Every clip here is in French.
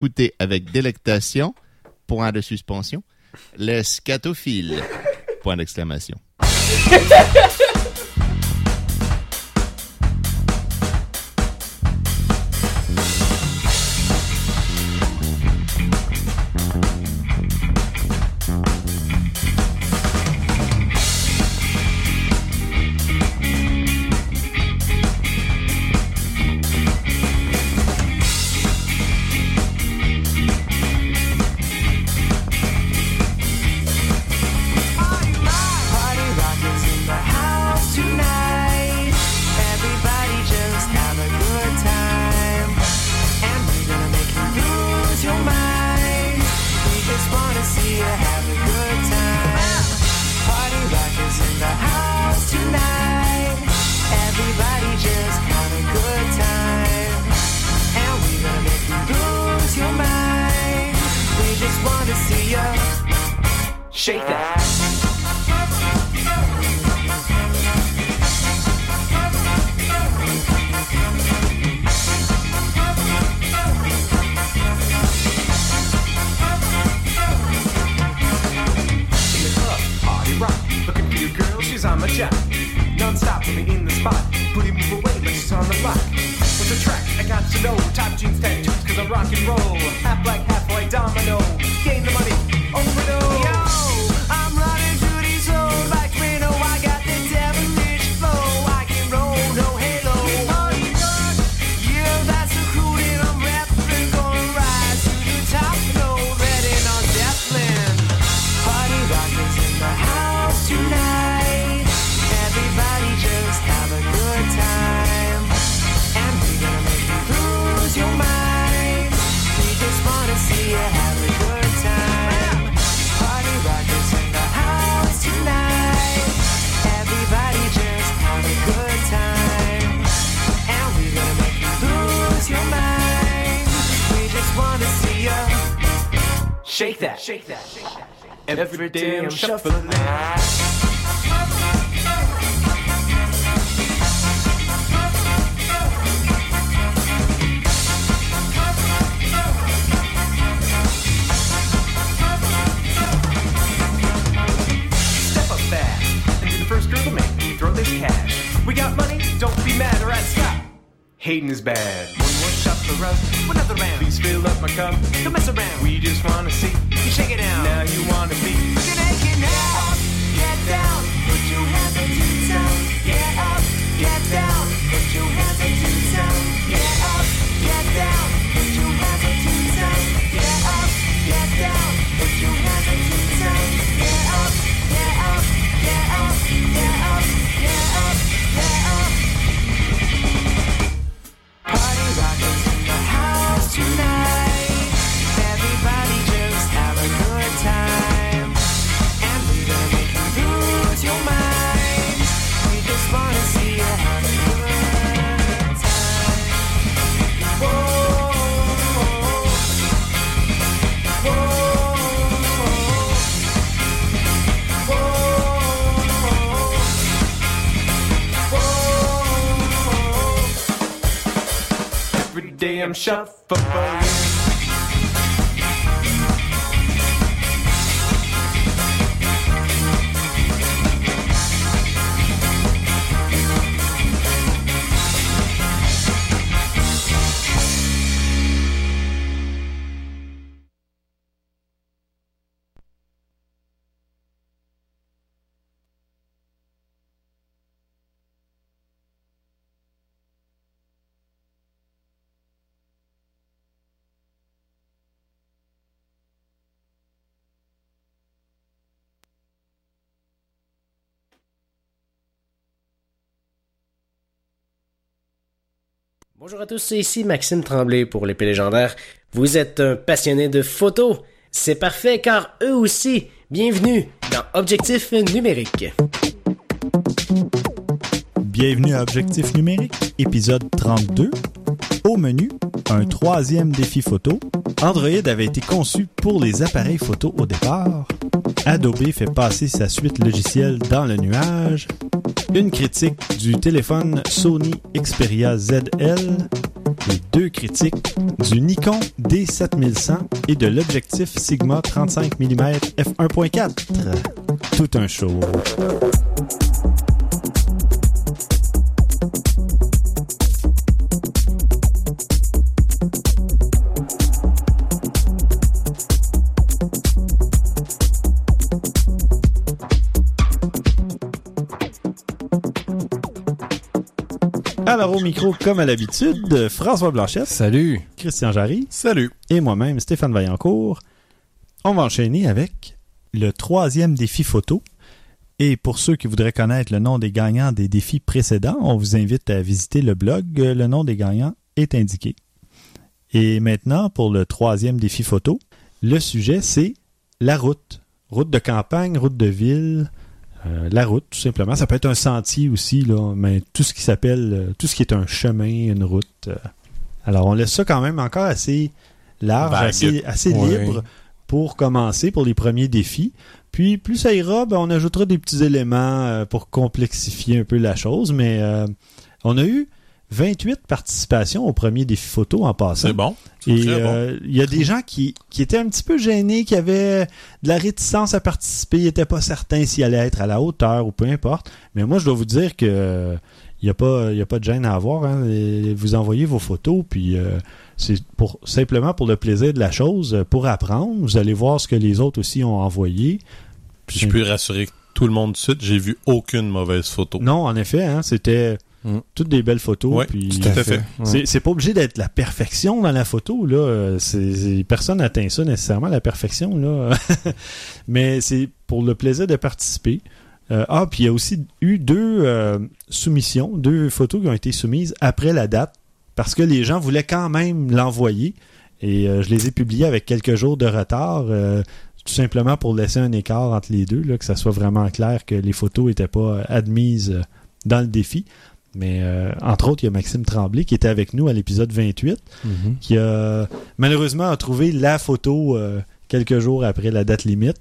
Écoutez avec délectation, point de suspension, les scatophiles, point d'exclamation. shake that, shake that, shake that. Every day I'm shuffling. Throw this cash. We got money, don't be mad or I'd. Hating is bad for us. Please fill up my cup. Don't mess around. We just wanna see you shake it out. Now you wanna be. Shake it out. am shuffle. Bonjour à tous, ici Maxime Tremblay pour l'épée légendaire. Vous êtes un passionné de photos C'est parfait car eux aussi, bienvenue dans Objectif numérique. Bienvenue à Objectif numérique, épisode 32. Au menu, un troisième défi photo. Android avait été conçu pour les appareils photo au départ. Adobe fait passer sa suite logicielle dans le nuage une critique du téléphone Sony Xperia ZL et deux critiques du Nikon D7100 et de l'objectif Sigma 35 mm f1.4. Tout un show. Alors au micro, comme à l'habitude, François Blanchette, Salut. Christian Jarry Salut. et moi-même, Stéphane Vaillancourt. On va enchaîner avec le troisième défi photo. Et pour ceux qui voudraient connaître le nom des gagnants des défis précédents, on vous invite à visiter le blog. Le nom des gagnants est indiqué. Et maintenant, pour le troisième défi photo, le sujet, c'est la route. Route de campagne, route de ville, euh, la route, tout simplement. Ça peut être un sentier aussi, là, mais tout ce qui s'appelle, euh, tout ce qui est un chemin, une route. euh. Alors, on laisse ça quand même encore assez large, Vague. assez, assez Ouais. libre pour commencer, pour les premiers défis. Puis, plus ça ira, ben, on ajoutera des petits éléments euh, pour complexifier un peu la chose. Mais euh, on a eu 28 participations au premier défi photo en passant. C'est bon. Et euh, il y a des gens qui, qui étaient un petit peu gênés, qui avaient de la réticence à participer, ils n'étaient pas certains s'ils allaient être à la hauteur ou peu importe. Mais moi, je dois vous dire que il n'y a, pas- il y a pas de gêne à avoir. hein. Vous envoyez vos photos, puis euh, c'est pour simplement pour le plaisir de la chose, pour apprendre. Vous allez voir ce que les autres aussi ont envoyé. Puis je peux rassurer tout le monde de suite, j'ai vu aucune mauvaise photo. Non, en effet, hein, c'était Mm. toutes des belles photos. Puis tout à fait. C'est, c'est pas obligé d'être la perfection dans la photo, là. C'est, c'est- personne n'atteint ça nécessairement, la perfection, là. Mais c'est pour le plaisir de participer. Euh, ah, puis il y a aussi eu deux euh, soumissions, deux photos qui ont été soumises après la date, parce que les gens voulaient quand même l'envoyer. Et euh, je les ai publiées avec quelques jours de retard, euh, tout simplement pour laisser un écart entre les deux, là, que ça soit vraiment clair que les photos n'étaient pas admises dans le défi. Mais euh, entre autres, il y a Maxime Tremblay qui était avec nous à l'épisode 28, Mhm. qui a malheureusement a trouvé la photo euh, quelques jours après la date limite.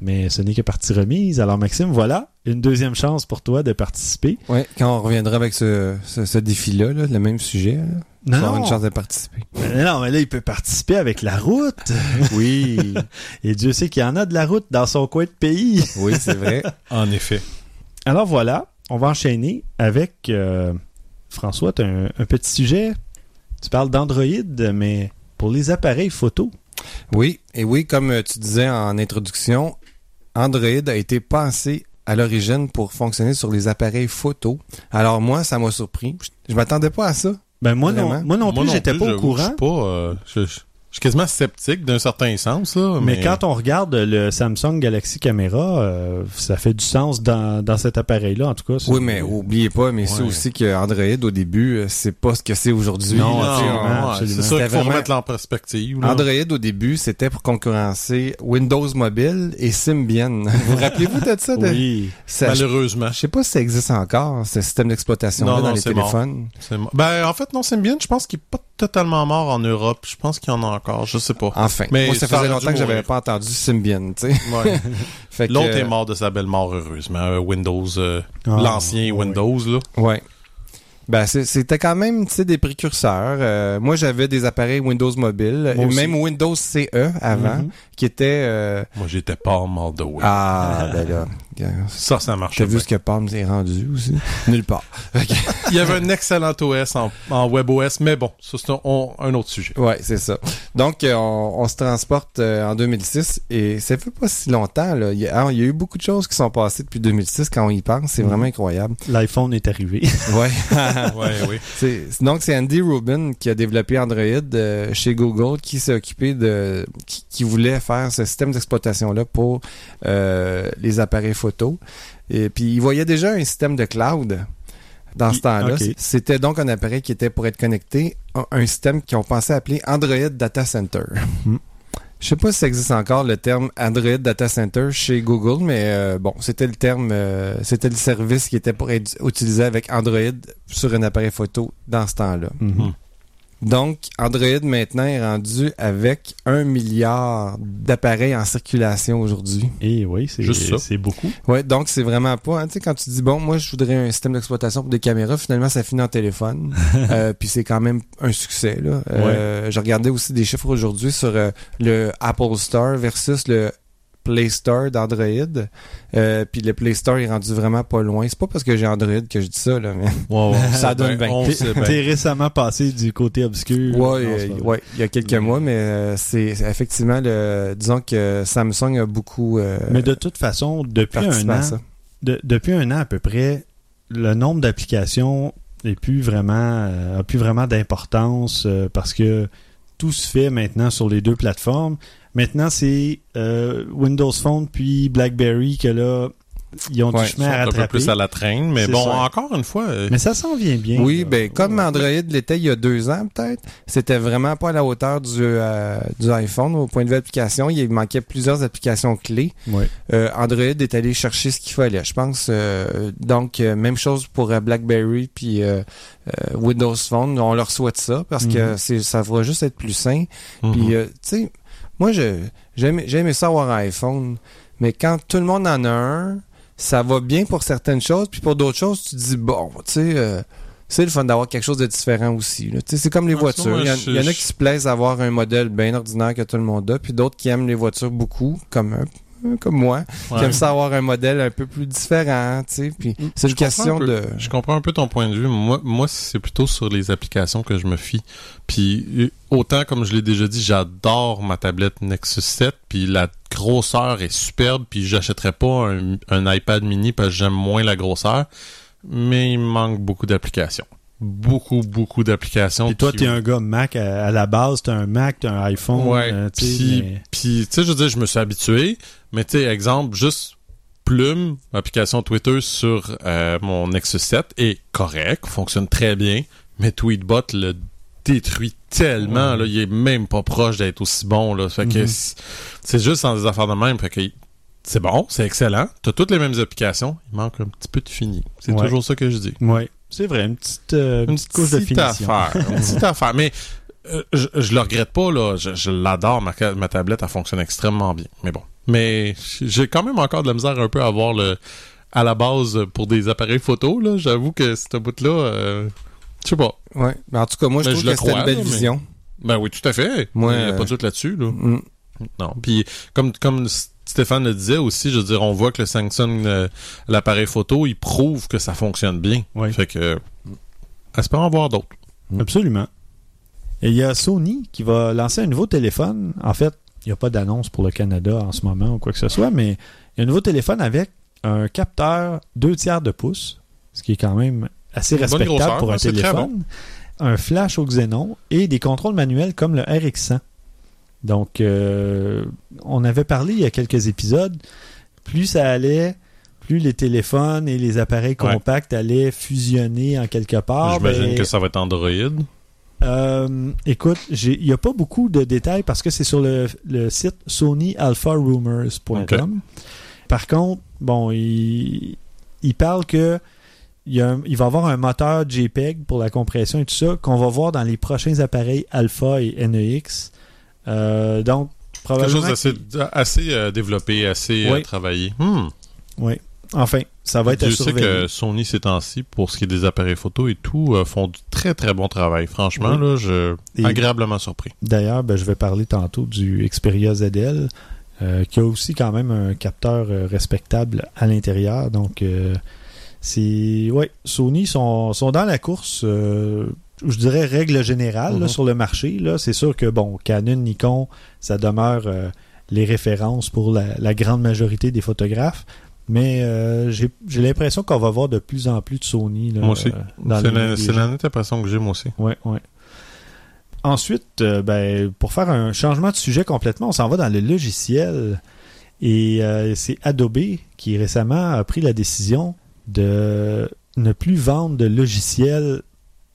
Mais ce n'est que partie remise. Alors Maxime, voilà, une deuxième chance pour toi de participer. Ouais, quand on reviendra avec ce, ce, ce défi-là, là, le même sujet, là, Non, une chance de participer. mais non, mais là, il peut participer avec la route. Oui, Et Dieu sait qu'il y en a de la route dans son coin de pays. oui, c'est vrai. En effet. Alors voilà, on va enchaîner avec euh, François, tu as un, un petit sujet. Tu parles d'Android, mais pour les appareils photo. Oui, et oui, comme euh, tu disais en introduction, Android a été pensé à l'origine pour fonctionner sur les appareils photo. Alors moi, ça m'a surpris. Je, je m'attendais pas à ça. Ben moi non, moi non plus, j'étais pas au courant. Je suis pas, euh, je, je- je suis quasiment sceptique d'un certain sens, là. Mais, Mais, quand on regarde le Samsung Galaxy Camera, euh, ça fait du sens dans, dans cet appareil-là, en tout cas. Oui, mais oubliez pas, mais c'est aussi que Android, au début, euh, c'est pas ce que c'est aujourd'hui. Non, là, tu sais, absolument, on- ouais, absolument. c'est ça qu'il faut vraiment- remettre en perspective. là. Android, au début, c'était pour concurrencer Windows Mobile et Symbian. vous rappelez-vous de ça? De... Oui. ça je, Malheureusement. je sais pas si ça existe encore, ce système d'exploitation Non, dans non, les téléphones. Ben, en fait, non, Symbian, je pense qu'il est pas totalement mort en Europe. Je pense qu'il y en a encore. Je sais pas. Enfin, Mais moi, ça ça faisait longtemps que j'avais pas entendu Symbian, tu sais. L'autre est mort de sa belle mort, heureusement. Euh, Windows, euh, Ah, l'ancien. Windows, là. Ouais. Ben, c'était quand même, tu sais, des précurseurs. Euh, moi, j'avais des appareils Windows Mobile, et même Windows CE avant, Mhm. qui étaient... euh, Moi, j'étais pas de Windows. Ah, ben là, Ça, ça marche. t'as vu ce que Palm s'est rendu aussi? Nulle part. Il y avait un excellent OS en, en WebOS, mais bon, ça, c'est un, autre sujet. Ouais, c'est ça. Donc, euh, on, on se transporte euh, en 2006 et ça fait pas si longtemps. Là. Il, y a, alors, il y a eu beaucoup de choses qui sont passées depuis 2006 quand on y pense. C'est Mhm. vraiment incroyable. L'iPhone est arrivé. Ouais. Ouais, oui. C'est- donc, c'est Andy Rubin qui a développé Android euh, chez Google qui s'est occupé de... Qui, qui voulait faire ce système d'exploitation-là pour euh, les appareils photo. Et puis, il voyait déjà un système de cloud dans ce temps-là. C'était donc un appareil qui était pour être connecté à un système qu'ils ont pensé appeler Android Data Center. Hmm. Je sais pas si ça existe encore le terme Android Data Center chez Google, mais euh, bon, c'était le terme, euh, c'était le service qui était pour être utilisé avec Android sur un appareil photo dans ce temps-là. Mhm. Donc, Android maintenant est rendu avec un milliard d'appareils en circulation aujourd'hui. Et oui, c'est Juste ça. c'est beaucoup. Ouais, donc c'est vraiment pas. hein, tu sais, quand tu dis bon, moi je voudrais un système d'exploitation pour des caméras, finalement ça finit en téléphone. Euh, puis c'est quand même un succès là. Euh, Je regardais aussi des chiffres aujourd'hui sur euh, le Apple Store versus le Play Store d'Android. Euh, puis le Play Store est rendu vraiment pas loin. C'est pas parce que j'ai Android que je dis ça là, mais Ça on donne bien. On T'es récemment passé du côté obscur. ouais, euh, il y a quelques Mais- mois, mais euh, c'est effectivement le. Disons que Samsung a beaucoup. euh, Mais de toute façon, depuis un an, de- depuis un an à peu près, le nombre d'applications n'est plus vraiment, euh, a plus vraiment d'importance euh, parce que tout se fait maintenant sur les deux plateformes. Maintenant, c'est euh, Windows Phone puis BlackBerry que là, ils ont Ouais, du chemin à un peu plus à la traîne, mais bon, ça. encore une fois, euh, Mais ça s'en vient bien. Oui, là. ben comme Android l'était il y a deux ans peut-être, c'était vraiment pas à la hauteur du, euh, du iPhone au point de vue application. Il manquait plusieurs applications clés. Ouais. Euh, Android est allé chercher ce qu'il fallait, je pense. euh, donc euh, même chose pour euh, BlackBerry puis euh, euh, Windows Phone. On leur souhaite ça parce que Mhm. c'est ça va juste être plus sain. Puis, euh, tu sais, moi, je- j'aime j'aime ça avoir un iPhone, mais quand tout le monde en a un, ça va bien pour certaines choses, puis pour d'autres choses, tu te dis, bon, tu sais, euh, c'est le fun d'avoir quelque chose de différent aussi. C'est comme les voitures. Il y, en- je- il y en a qui se plaisent à avoir un modèle bien ordinaire que tout le monde a, puis d'autres qui aiment les voitures beaucoup, comme un- comme moi, qui aiment ça avoir un modèle un peu plus différent, tu sais. Puis c'est Je une question un de... Je comprends un peu ton point de vue. Moi, moi c'est plutôt sur les applications que je me fie. Puis euh, autant, comme je l'ai déjà dit, j'adore ma tablette Nexus 7. Puis la grosseur est superbe. Puis j'achèterais pas un, un iPad mini parce que j'aime moins la grosseur. Mais il me manque beaucoup d'applications. Beaucoup, beaucoup d'applications. Et toi, qui- t'es un gars Mac à, à la base, t'as un Mac, t'as un iPhone. Ouais. euh, Puis, mais- puis, tu sais, je veux dire, je me suis habitué. Mais tu sais, exemple, juste Plume, application Twitter sur euh, mon Nexus 7 est correct, fonctionne très bien. Mais Tweetbot le détruit tellement, Ouais. là, il est même pas proche d'être aussi bon, là. Fait que Mhm. c'est- c'est juste dans des affaires de même. Fait que c'est bon, c'est excellent. T'as toutes les mêmes applications. Il manque un petit peu de fini. C'est Ouais. toujours ça que je dis. Ouais, c'est vrai, une petite, euh, Une petite couche de finition. affaire. Une petite affaire. Mais euh, je, je le regrette pas, là. Je, je l'adore. Ma, tablette, elle fonctionne extrêmement bien. Mais bon. Mais j'ai quand même encore de la misère un peu à avoir le. À la base, pour des appareils photo, là. J'avoue que cette bout-là. euh, je sais pas. Ouais. Mais en tout cas, moi, je Ben, trouve je le que c'était une crois, belle mais- vision. Ben oui, tout à fait. Moi, Il n'y a euh, pas de doute là-dessus, là. Mm. Non. Puis comme comme Stéphane le disait aussi, je veux dire, on voit que le Samsung, euh, l'appareil photo, il prouve que ça fonctionne bien. Oui. Fait que espérons en voir d'autres. Absolument. Et il y a Sony qui va lancer un nouveau téléphone. En fait, il n'y a pas d'annonce pour le Canada en ce moment ou quoi que ce soit, mais il y a un nouveau téléphone avec un capteur 2 tiers de pouce, ce qui est quand même assez respectable grosseur, pour un téléphone. Un flash au xénon et des contrôles manuels comme le RX100. Donc, euh, on avait parlé il y a quelques épisodes. Plus ça allait, plus les téléphones et les appareils Ouais. compacts allaient fusionner en quelque part. J'imagine Ben, que ça va être Android. euh, écoute, il n'y a pas beaucoup de détails parce que c'est sur le, le site sonyalpharumors.com. Par contre, bon, il, il parle que il, y a un- il va avoir un moteur JPEG pour la compression et tout ça qu'on va voir dans les prochains appareils Alpha et NEX. Euh, donc, Quelque probablement. chose d'assez assez, euh, développé, assez euh, Oui. travaillé. Hmm. Oui. Enfin, ça va être à Je sais surveiller. que Sony ces temps-ci, pour ce qui est des appareils photo et tout, euh, font du très très bon travail. Franchement, Oui. là, je Et- agréablement surpris. D'ailleurs, ben, je vais parler tantôt du Xperia ZL, euh, qui a aussi quand même un capteur euh, respectable à l'intérieur. Donc, c'est. Ouais, Sony sont, sont dans la course, euh, je dirais règle générale, là, Mhm. sur le marché. C'est sûr que, bon, Canon, Nikon, ça demeure euh, les références pour la, la grande majorité des photographes. Mais euh, j'ai l'impression qu'on va voir de plus en plus de Sony. Là, Moi aussi. C'est la, nette impression que j'ai, moi aussi. Ouais, ouais. Ensuite, ben, pour faire un changement de sujet complètement, on s'en va dans le logiciel. Et euh, c'est Adobe qui récemment a pris la décision de ne plus vendre de logiciels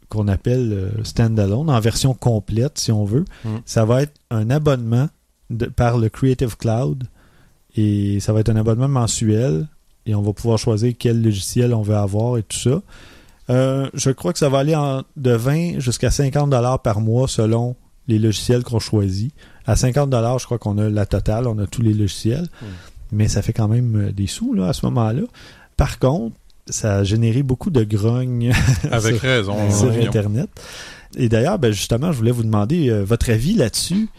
qu'on appelle euh, standalone, en version complète, si on veut. Mm. Ça va être un abonnement de- par le Creative Cloud. Et ça va être un abonnement mensuel. Et on va pouvoir choisir quel logiciel on veut avoir et tout ça. Euh, je crois que ça va aller en- de 20 jusqu'à 50 dollars par mois selon les logiciels qu'on choisit. À 50 dollars, je crois qu'on a la totale, on a tous les logiciels, mais ça fait quand même euh, des sous là, à ce moment-là. Par contre, ça a généré beaucoup de grogne Avec sur- raison. sur Guillaume. Internet. Et d'ailleurs, ben, justement, je voulais vous demander euh, votre avis là-dessus.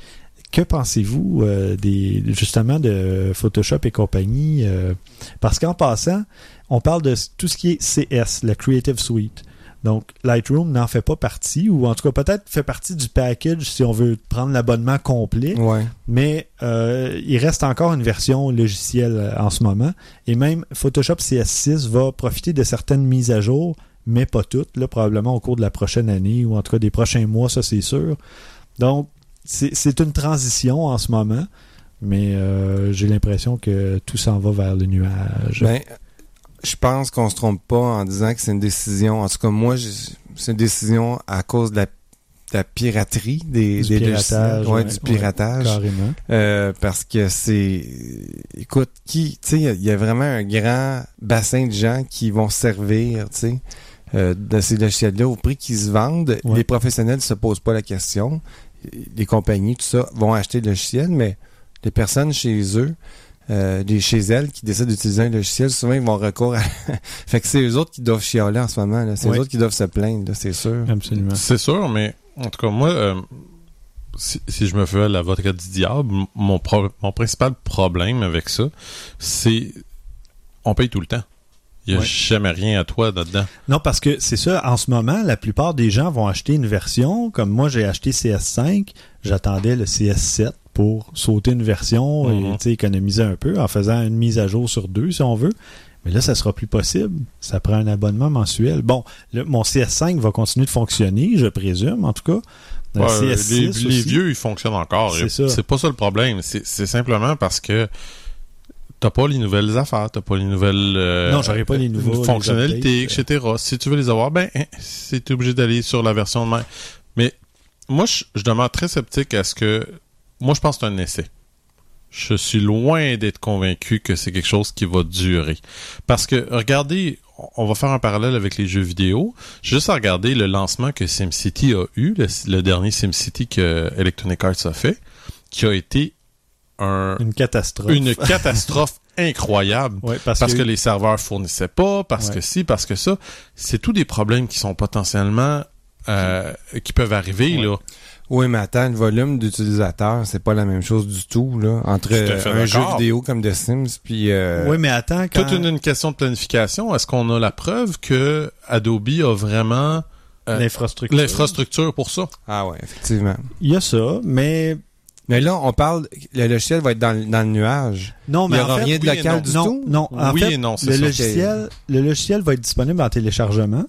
Que pensez-vous euh, des justement de Photoshop et compagnie euh, Parce qu'en passant, on parle de tout ce qui est CS, la Creative Suite. Donc, Lightroom n'en fait pas partie, ou en tout cas peut-être fait partie du package si on veut prendre l'abonnement complet, Ouais. mais euh, il reste encore une version logicielle euh, en ce moment. Et même Photoshop CS6 va profiter de certaines mises à jour, mais pas toutes, là, probablement au cours de la prochaine année, ou en tout cas des prochains mois, ça c'est sûr. Donc, c'est c'est une transition en ce moment, mais euh, j'ai l'impression que tout s'en va vers le nuage. Ben, je pense qu'on se trompe pas en disant que c'est une décision. En tout cas, moi, c'est une décision à cause de la, de la piraterie des, Du des piratage, logiciels. Ouais, ouais, du ouais, piratage. Carrément. Euh, parce que c'est. Écoute, qui. Tu sais, il y a- il y, a vraiment un grand bassin de gens qui vont servir, tu sais, euh, de ces logiciels-là au prix qu'ils se vendent. Les professionnels ne se posent pas la question. Les compagnies, tout ça, vont acheter le logiciel, mais les personnes chez eux, euh, chez elles qui décident d'utiliser un logiciel, souvent ils vont recours à. fait que c'est eux autres qui doivent chialer en ce moment. là. C'est eux autres qui doivent se plaindre, là, c'est sûr. Absolument. C'est sûr, mais en tout cas, moi, euh, si, si je me fais l'avocat du diable, mon, pro- mon principal problème avec ça, c'est on paye tout le temps. Il n'y a jamais rien à toi là-dedans. Non, parce que c'est ça, en ce moment, la plupart des gens vont acheter une version, comme moi j'ai acheté CS5, j'attendais le CS7 pour sauter une version et Mhm. économiser un peu en faisant une mise à jour sur deux si on veut. Mais là, ça sera plus possible. Ça prend un abonnement mensuel. Bon, le- mon CS5 va continuer de fonctionner, je présume, en tout cas. Le Ouais, CS6 les, les vieux, ils fonctionnent encore. C'est pas ça le problème. C'est simplement parce que t'as pas les nouvelles affaires, t'as pas les nouvelles euh, Non, j'aurais pas les nouveaux, les fonctionnalités, updates. etc. Si tu veux les avoir, ben, hein, c'est obligé d'aller sur la version de même. Mais moi, je, je demeure très sceptique à ce que. Moi, je pense que c'est un essai. Je suis loin d'être convaincu que c'est quelque chose qui va durer. Parce que, regardez, on va faire un parallèle avec les jeux vidéo. Juste à regarder le lancement que SimCity a eu, le, le dernier SimCity que Electronic Arts a fait, qui a été un, Une catastrophe. une catastrophe incroyable. Ouais, parce, Parce que, que, les serveurs fournissaient pas, parce Ouais. que si, parce que ça. C'est tous des problèmes qui sont potentiellement euh, qui peuvent arriver Ouais. là. Oui, mais attends, le volume d'utilisateurs, c'est pas la même chose du tout, là. Entre Tout un jeu vidéo comme The Sims, puis... euh, Oui, mais attends, quand... Toute une, une question de planification. Est-ce qu'on a la preuve que Adobe a vraiment euh, l'infrastructure. l'infrastructure pour ça? Ah ouais, effectivement. Il y a ça, mais Mais là, on parle... Le logiciel va être dans, le- dans le nuage. non, Il mais y en aura fait, rien de oui local non. du non, tout? non. En Oui fait, et non, c'est le ça. logiciel, le logiciel va être disponible en téléchargement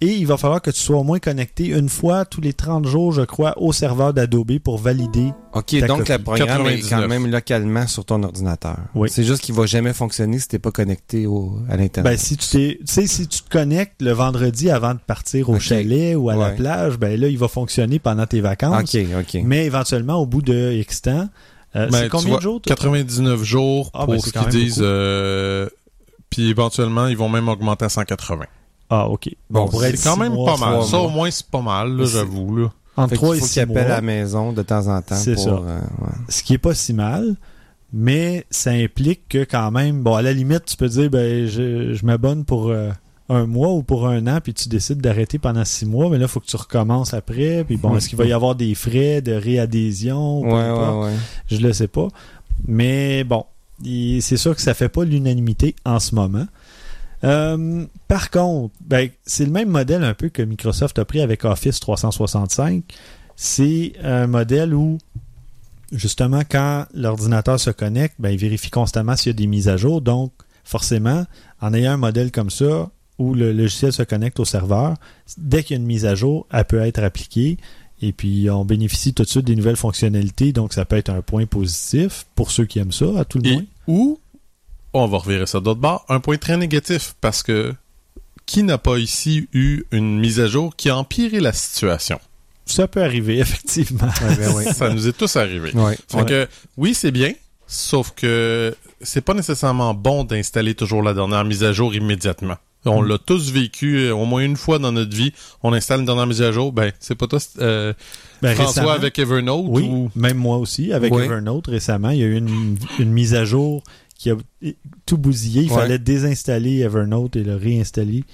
et il va falloir que tu sois au moins connecté une fois tous les 30 jours, je crois, au serveur d'Adobe pour valider. OK, Ta donc copie. le programme est 99. quand même localement sur ton ordinateur. Oui. C'est juste qu'il va jamais fonctionner si t'es pas connecté au, à l'Internet. Ben, si tu t'es, tu sais, si tu te connectes le vendredi avant de partir au chalet ou à la plage, ben là, il va fonctionner pendant tes vacances. OK, OK. Mais éventuellement, au bout de X temps, euh, Ben, c'est tu combien vois, de jours? toi? 99 jours Ah, ben, pour c'est ce qu'ils disent. euh, puis éventuellement, ils vont même augmenter à 180. Ah, OK. Bon, C'est quand même mois, pas mal. Ça, mois. au moins, c'est pas mal, j'avoue. Entre Fait 3 qu'il et faut 6 qu'il appelle mois. à la maison de temps en temps C'est pour... ça. euh, ouais. ce qui est pas si mal, mais ça implique que quand même, bon, à la limite, tu peux dire, ben, je, je m'abonne pour euh, un mois ou pour un an, puis tu décides d'arrêter pendant six mois, mais là, il faut que tu recommences après, puis bon, est-ce qu'il va y avoir des frais de réadhésion? ou Ouais, ouais, ouais. Je le sais pas. Mais bon, il- c'est sûr que ça fait pas l'unanimité en ce moment. Euh, par contre, ben, c'est le même modèle un peu que Microsoft a pris avec Office 365. C'est un modèle où, justement, quand l'ordinateur se connecte, ben, il vérifie constamment s'il y a des mises à jour. Donc, forcément, en ayant un modèle comme ça, où le logiciel se connecte au serveur, dès qu'il y a une mise à jour, elle peut être appliquée. Et puis, on bénéficie tout de suite des nouvelles fonctionnalités. Donc, ça peut être un point positif pour ceux qui aiment ça, à tout le moins. Et ou, on va revirer ça d'autre bord, un point très négatif, parce que qui n'a pas ici eu une mise à jour qui a empiré la situation? Ça peut arriver, effectivement. Ouais, ben ouais. Ça nous est tous arrivé. Ouais. Fait Ouais. que, oui, c'est bien, sauf que c'est pas nécessairement bon d'installer toujours la dernière mise à jour immédiatement. On Mm. l'a tous vécu euh, au moins une fois dans notre vie. On installe une dernière mise à jour. Ben, c'est pas toi, euh, Ben, François avec Evernote Oui, ou... même moi aussi, avec Oui. Evernote récemment, il y a eu une, une mise à jour qui a tout bousillé. Il Ouais. fallait désinstaller Evernote et le réinstaller.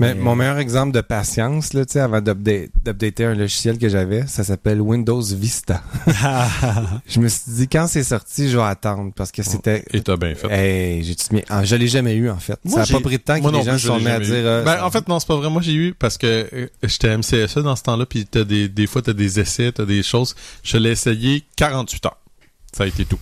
Mais Mais- mon meilleur exemple de patience, là, avant d'update- d'updater un logiciel que j'avais, ça s'appelle Windows Vista. je me suis dit, quand c'est sorti, je vais attendre parce que c'était. Et t'as bien fait. Hey, j'ai tout mis. Ah, je l'ai jamais eu, en fait. Moi, ça a j'ai- pas pris de temps que Moi les gens sont mis à dire. euh, ben, ça- en fait, non, c'est pas vrai. Moi, j'ai eu parce que euh, j'étais MCSE dans ce temps-là, puis t'as des, des fois, t'as des essais, t'as des choses. Je l'ai essayé 48 heures. Ça a été tout.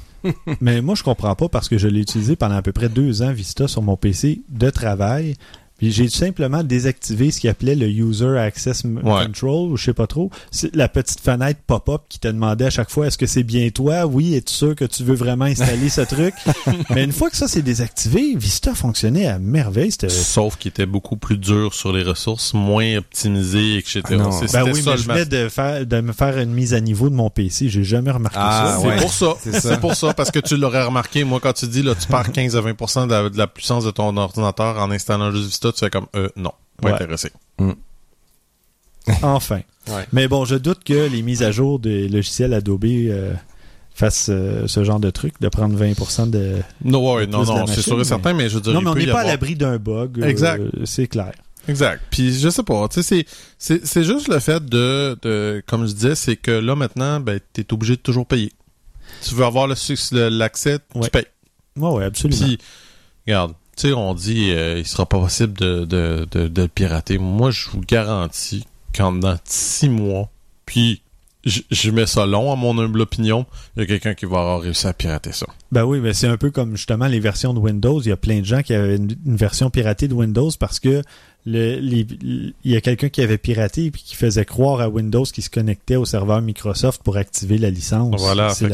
Mais moi, je comprends pas parce que je l'ai utilisé pendant à peu près deux ans, Vista, sur mon PC de travail. Puis j'ai simplement désactivé ce qu'il appelait le User Access Ouais. Control, ou je sais pas trop. C'est la petite fenêtre pop-up qui te demandait à chaque fois est-ce que c'est bien toi? Oui, es-tu sûr que tu veux vraiment installer ce truc? Mais une fois que ça c'est désactivé, Vista fonctionnait à merveille. C'était Sauf qu'il était beaucoup plus dur sur les ressources, moins optimisé, etc. Ah non. C'est- Ben oui, ça, mais je venais de, faire, de me faire une mise à niveau de mon PC. J'ai jamais remarqué Ah, ça. C'est ouais. pour ça. C'est ça. C'est pour ça, parce que tu l'aurais remarqué. Moi, quand tu dis, là, tu perds 15 à 20 de la, de la puissance de ton ordinateur en installant juste Vista, tu fais comme, euh, non, pas Ouais. intéressé. Enfin. Ouais. Mais bon, je doute que les mises à jour des logiciels Adobe euh, fassent euh, ce genre de truc, de prendre 20% de... Non, ouais, De non, la non, c'est sûr et mais- certain, mais je dire, non, mais on n'est pas à l'abri d'un bug. euh, Exact. c'est clair. Exact. Puis je sais pas, tu sais, c'est, c'est, c'est juste le fait de, de, comme je disais, c'est que là maintenant, ben, t'es obligé de toujours payer. Tu veux avoir le, suc- le- l'accès, Ouais. tu payes. Oui, oui, absolument. Puis, regarde, tu sais, on dit, euh, il sera pas possible de, de, de, pirater. Moi, je vous garantis qu'en dans six mois, puis je, mets ça long à mon humble opinion, il y a quelqu'un qui va avoir réussi à pirater ça. Ben oui, mais c'est un peu comme justement les versions de Windows. Il y a plein de gens qui avaient une, une version piratée de Windows parce que le, les- il y a quelqu'un qui avait piraté et qui faisait croire à Windows qui se connectait au serveur Microsoft pour activer la licence. Voilà, c'est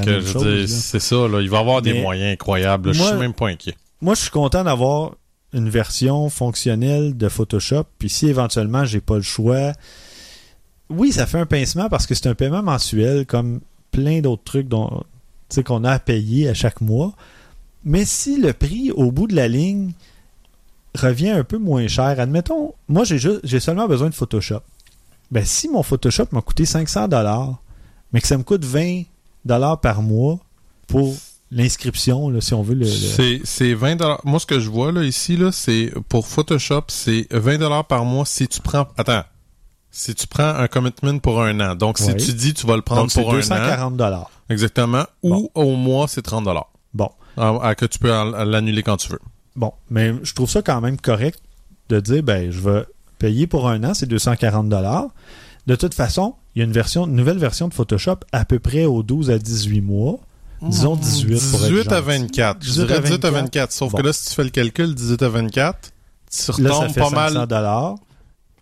ça, là. Il va y avoir des moyens incroyables. là. Je Moi- suis même pas inquiet. Moi, je suis content d'avoir une version fonctionnelle de Photoshop. Puis si éventuellement j'ai pas le choix, oui, ça fait un pincement parce que c'est un paiement mensuel comme plein d'autres trucs dont qu'on a à payer à chaque mois. Mais si le prix au bout de la ligne revient un peu moins cher, admettons, moi j'ai j'ai seulement besoin de Photoshop. Ben si mon Photoshop m'a coûté 500 dollars, mais que ça me coûte 20 dollars par mois pour l'inscription, si on veut le, le- C'est, c'est 20 Moi, ce que je vois, là, ici, là, c'est, pour Photoshop, c'est 20 par mois si tu prends, attends, si tu prends un commitment pour un an. Donc, si tu dis tu vas le prendre donc pour un an, 240 dollars. exactement, ou au mois, c'est 30 Bon. à, à que tu peux l'annuler quand tu veux. Bon, mais je trouve ça quand même correct de dire, ben, je vais payer pour un an, c'est 240 dollars. De toute façon, il y a une version, une nouvelle version de Photoshop à peu près aux 12 à 18 mois. Disons 18 pour être 18 à gentil. 24. Je 18 à dirais 18 à 24. 24. Sauf Bon. que là, si tu fais le calcul, 18 à 24, tu Là, ça retombes fait pas 500 mal. dollars.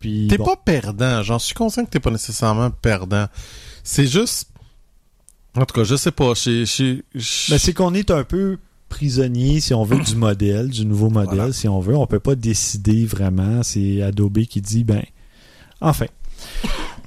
Puis T'es bon. pas perdant. J'en suis conscient que t'es pas nécessairement perdant. C'est juste. En tout cas, je sais pas. Mais c'est qu'on est un peu prisonnier, si on veut, du modèle, du nouveau modèle, Voilà. si on veut. On peut pas décider vraiment. C'est Adobe qui dit, ben, enfin.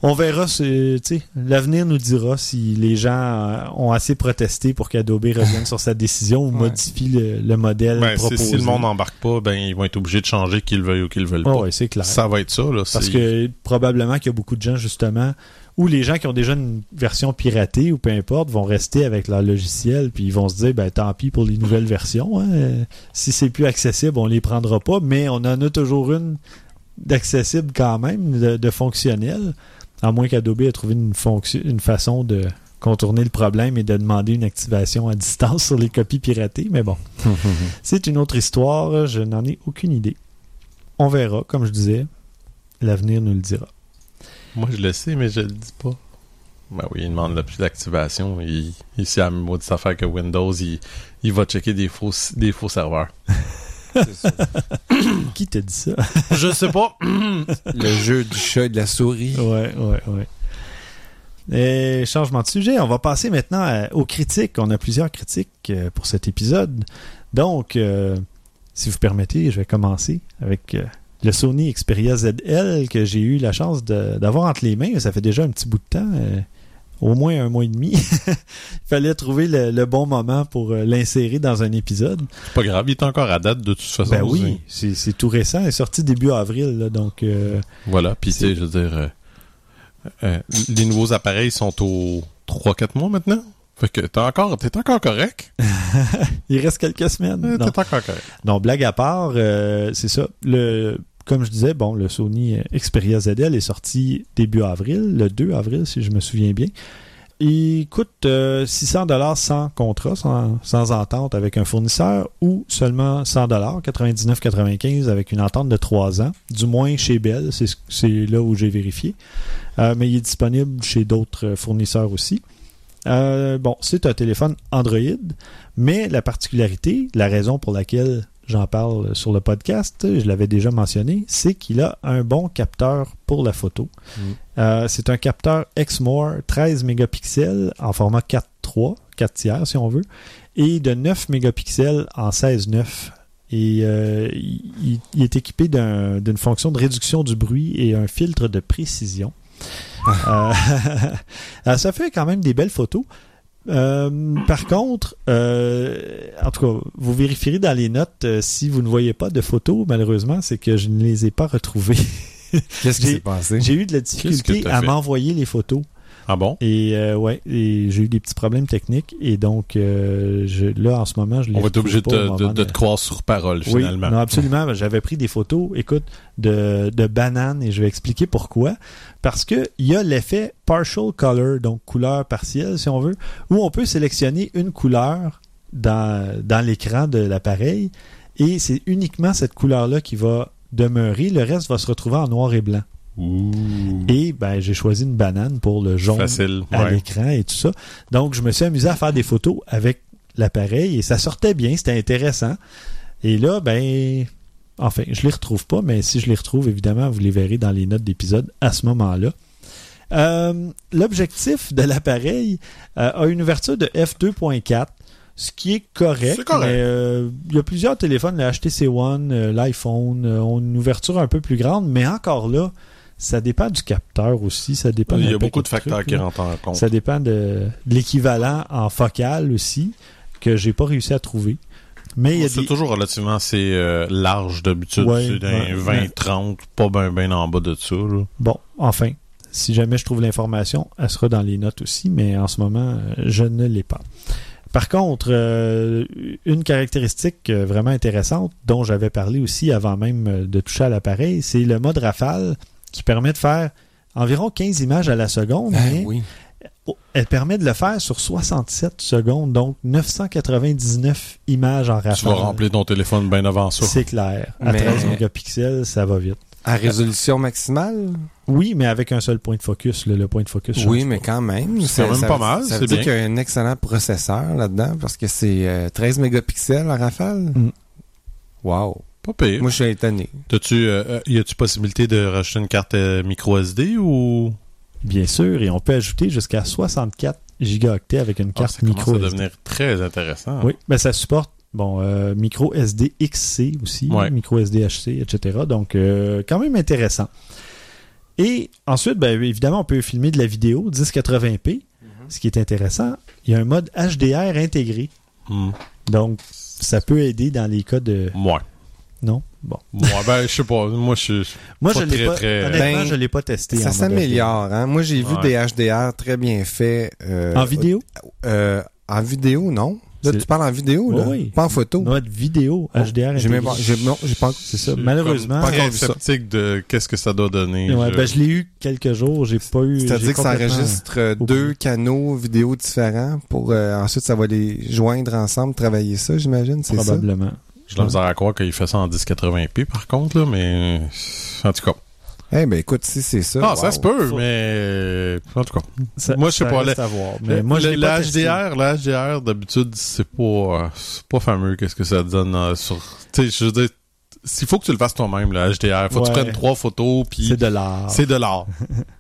On verra, c'est- tu sais, l'avenir nous dira si les gens euh, ont assez protesté pour qu'Adobe revienne sur sa décision ou Ouais. modifie le, le modèle Ben, proposé. si le monde n'embarque pas, ben ils vont être obligés de changer qu'ils veuillent ou qu'ils veulent pas. ouais, c'est clair. Ça va être ça, là. Parce que probablement qu'il y a beaucoup de gens, justement, ou les gens qui ont déjà une version piratée ou peu importe, vont rester avec leur logiciel, puis ils vont se dire, ben tant pis pour les nouvelles versions. hein. Si c'est plus accessible, on les prendra pas, mais on en a toujours une d'accessible quand même, de, de fonctionnel, à moins qu'Adobe ait trouvé une, fonction, une façon de contourner le problème et de demander une activation à distance sur les copies piratées, mais bon. C'est une autre histoire, je n'en ai aucune idée. On verra, comme je disais, l'avenir nous le dira. Moi, je le sais, mais je le dis pas. Ben oui, il demande plus d'activation. Il, il sait la même maudite affaire que Windows. Il, il va checker des faux, des faux serveurs. Qui t'a dit ça? je sais pas. Le jeu du chat et de la souris. ouais, ouais, ouais. Et changement de sujet, on va passer maintenant à- aux critiques. On a plusieurs critiques euh, pour cet épisode. Donc, euh, si vous permettez, je vais commencer avec euh, le Sony Xperia ZL que j'ai eu la chance d'avoir entre les mains. Ça fait déjà un petit bout de temps. Au moins un mois et demi. Il fallait trouver le, le bon moment pour euh, l'insérer dans un épisode. C'est pas grave, il est encore à date de toute façon. Ben oui, c'est tout récent. Il est sorti début avril, là, donc euh, Voilà, puis je veux dire, euh, euh, les nouveaux appareils sont aux 3-4 mois maintenant. Fait que t'es encore, t'es encore correct. il reste quelques semaines. Euh. T'es encore correct. Non, blague à part, euh, c'est ça. Le, comme je disais, le Sony euh, Xperia ZL est sorti début avril, le 2 avril, si je me souviens bien. Il coûte euh, 600 dollars sans contrat, sans, entente avec un fournisseur, ou seulement 100 dollars, 99,95 avec une entente de 3 ans. Du moins chez Bell, c'est ce- c'est là où j'ai vérifié. Euh, mais il est disponible chez d'autres euh, fournisseurs aussi. Euh, bon, c'est un téléphone Android, mais la particularité, la raison pour laquelle j'en parle sur le podcast, je l'avais déjà mentionné, c'est qu'il a un bon capteur pour la photo. Mm. Euh, c'est un capteur Exmore 13 mégapixels en format 4.3, 4 tiers si on veut, et de 9 mégapixels en 16.9. Et euh, il, il est équipé d'un- d'une fonction de réduction du bruit et un filtre de précision. Euh, euh, ça fait quand même des belles photos. Euh, par contre, euh, en tout cas, vous vérifierez dans les notes euh, si vous ne voyez pas de photos, malheureusement, c'est que je ne les ai pas retrouvées. Qu'est-ce qui J'ai- s'est passé? J'ai eu de la difficulté à m'envoyer les photos. Ah bon? Et euh, ouais, et j'ai eu des petits problèmes techniques. Et donc, euh, je, là, en ce moment, je les On va être obligé de, te- de- moment de te croire sur parole, oui, finalement. non, absolument. J'avais pris des photos, écoute, de, de bananes et je vais expliquer pourquoi. Parce que il y a l'effet partial color, donc couleur partielle, si on veut, où on peut sélectionner une couleur dans, dans l'écran de l'appareil et c'est uniquement cette couleur-là qui va demeurer. Le reste va se retrouver en noir et blanc. Et ben, j'ai choisi une banane pour le jaune Facile. à ouais. l'écran et tout ça. Donc, je me suis amusé à faire des photos avec l'appareil et ça sortait bien, c'était intéressant. Et là, ben, enfin, je les retrouve pas, mais si je les retrouve, évidemment, vous les verrez dans les notes d'épisode à ce moment-là. Euh, L'objectif de l'appareil euh, a une ouverture de f2.4, ce qui est correct. C'est correct. mais, euh, il y a plusieurs téléphones, le HTC One, l'iPhone, ont une ouverture un peu plus grande, mais encore là, ça dépend du capteur aussi, ça dépend Il y d'un a beaucoup de facteurs trucs, qui rentrent en compte. Ça dépend de, de l'équivalent en focal aussi, que j'ai pas réussi à trouver. Mais il y a C'est des... toujours relativement assez euh, large d'habitude. Ouais, c'est ouais, ouais. 20-30, pas bien ben en bas de ça. là. Bon, enfin, si jamais je trouve l'information, elle sera dans les notes aussi, mais en ce moment, euh, je ne l'ai pas. Par contre, euh, une caractéristique vraiment intéressante dont j'avais parlé aussi avant même de toucher à l'appareil, c'est le mode rafale qui permet de faire environ 15 images à la seconde, Ah, mais oui. Elle permet de le faire sur 67 secondes, donc 999 images en rafale. Tu vas remplir ton téléphone bien avant ça. C'est clair. À Mais- 13 mégapixels, ça va vite. À résolution maximale? Oui, mais avec un seul point de focus. le point de focus. Oui, pas. mais quand même. C'est quand même ça- pas mal, Ça c'est veut dire qu'il y a un excellent processeur là-dedans parce que c'est euh, 13 mégapixels en rafale? Mm. Wow. Pas pire. Moi, je suis étonné. T'as-tu, euh, euh, y a-tu possibilité de rajouter une carte euh, micro SD ou? Bien sûr, et on peut ajouter jusqu'à 64 gigaoctets avec une Ah, carte ça commence micro à SD. devenir très intéressant. Oui, ben ça supporte bon euh, micro SD XC aussi, Ouais. micro SD HC, etc. Donc euh, quand même intéressant. Et ensuite, ben, évidemment, on peut filmer de la vidéo 1080p. Ce qui est intéressant, il y a un mode HDR intégré. Hmm. Donc, ça peut aider dans les cas de... Ouais. Non? Bon. Moi, ben, je sais pas. Moi, je suis. Moi, Pas je l'ai pas... très- Honnêtement, Ben, je l'ai pas testé. Ça s'améliore. Hein? Moi, j'ai vu Ouais. des HDR très bien faits. euh. En vidéo? euh, en vidéo, non. Là, tu parles en vidéo, là. Oui. Pas en photo. Mode vidéo Oh, HDR J'ai même pas, non, j'ai pas, C'est ça. je suis Malheureusement... Pas très sceptique de qu'est-ce que ça doit donner. Ouais, Je- ben, je l'ai eu quelques jours, j'ai pas eu... C'est-à-dire que ça enregistre euh, oublié. deux canaux vidéo différents pour euh, ensuite ça va les joindre ensemble, travailler ça, j'imagine, c'est ça? Probablement. J'ai la misère à croire qu'il fait ça en 1080p, par contre, là, mais. En tout cas. Eh ben écoute, si c'est ça. Ah, wow. ça se peut, mais. En tout cas. Ça- Moi, je sais pas, voir. Mais moi, je le, testé. HDR, le HDR, d'habitude, c'est pas, euh, c'est pas fameux. Qu'est-ce que ça donne euh, sur. Tu sais, je veux dire, s'il faut que tu le fasses toi-même, le HDR. Faut que tu prennes trois photos, puis C'est de l'art. c'est de l'art.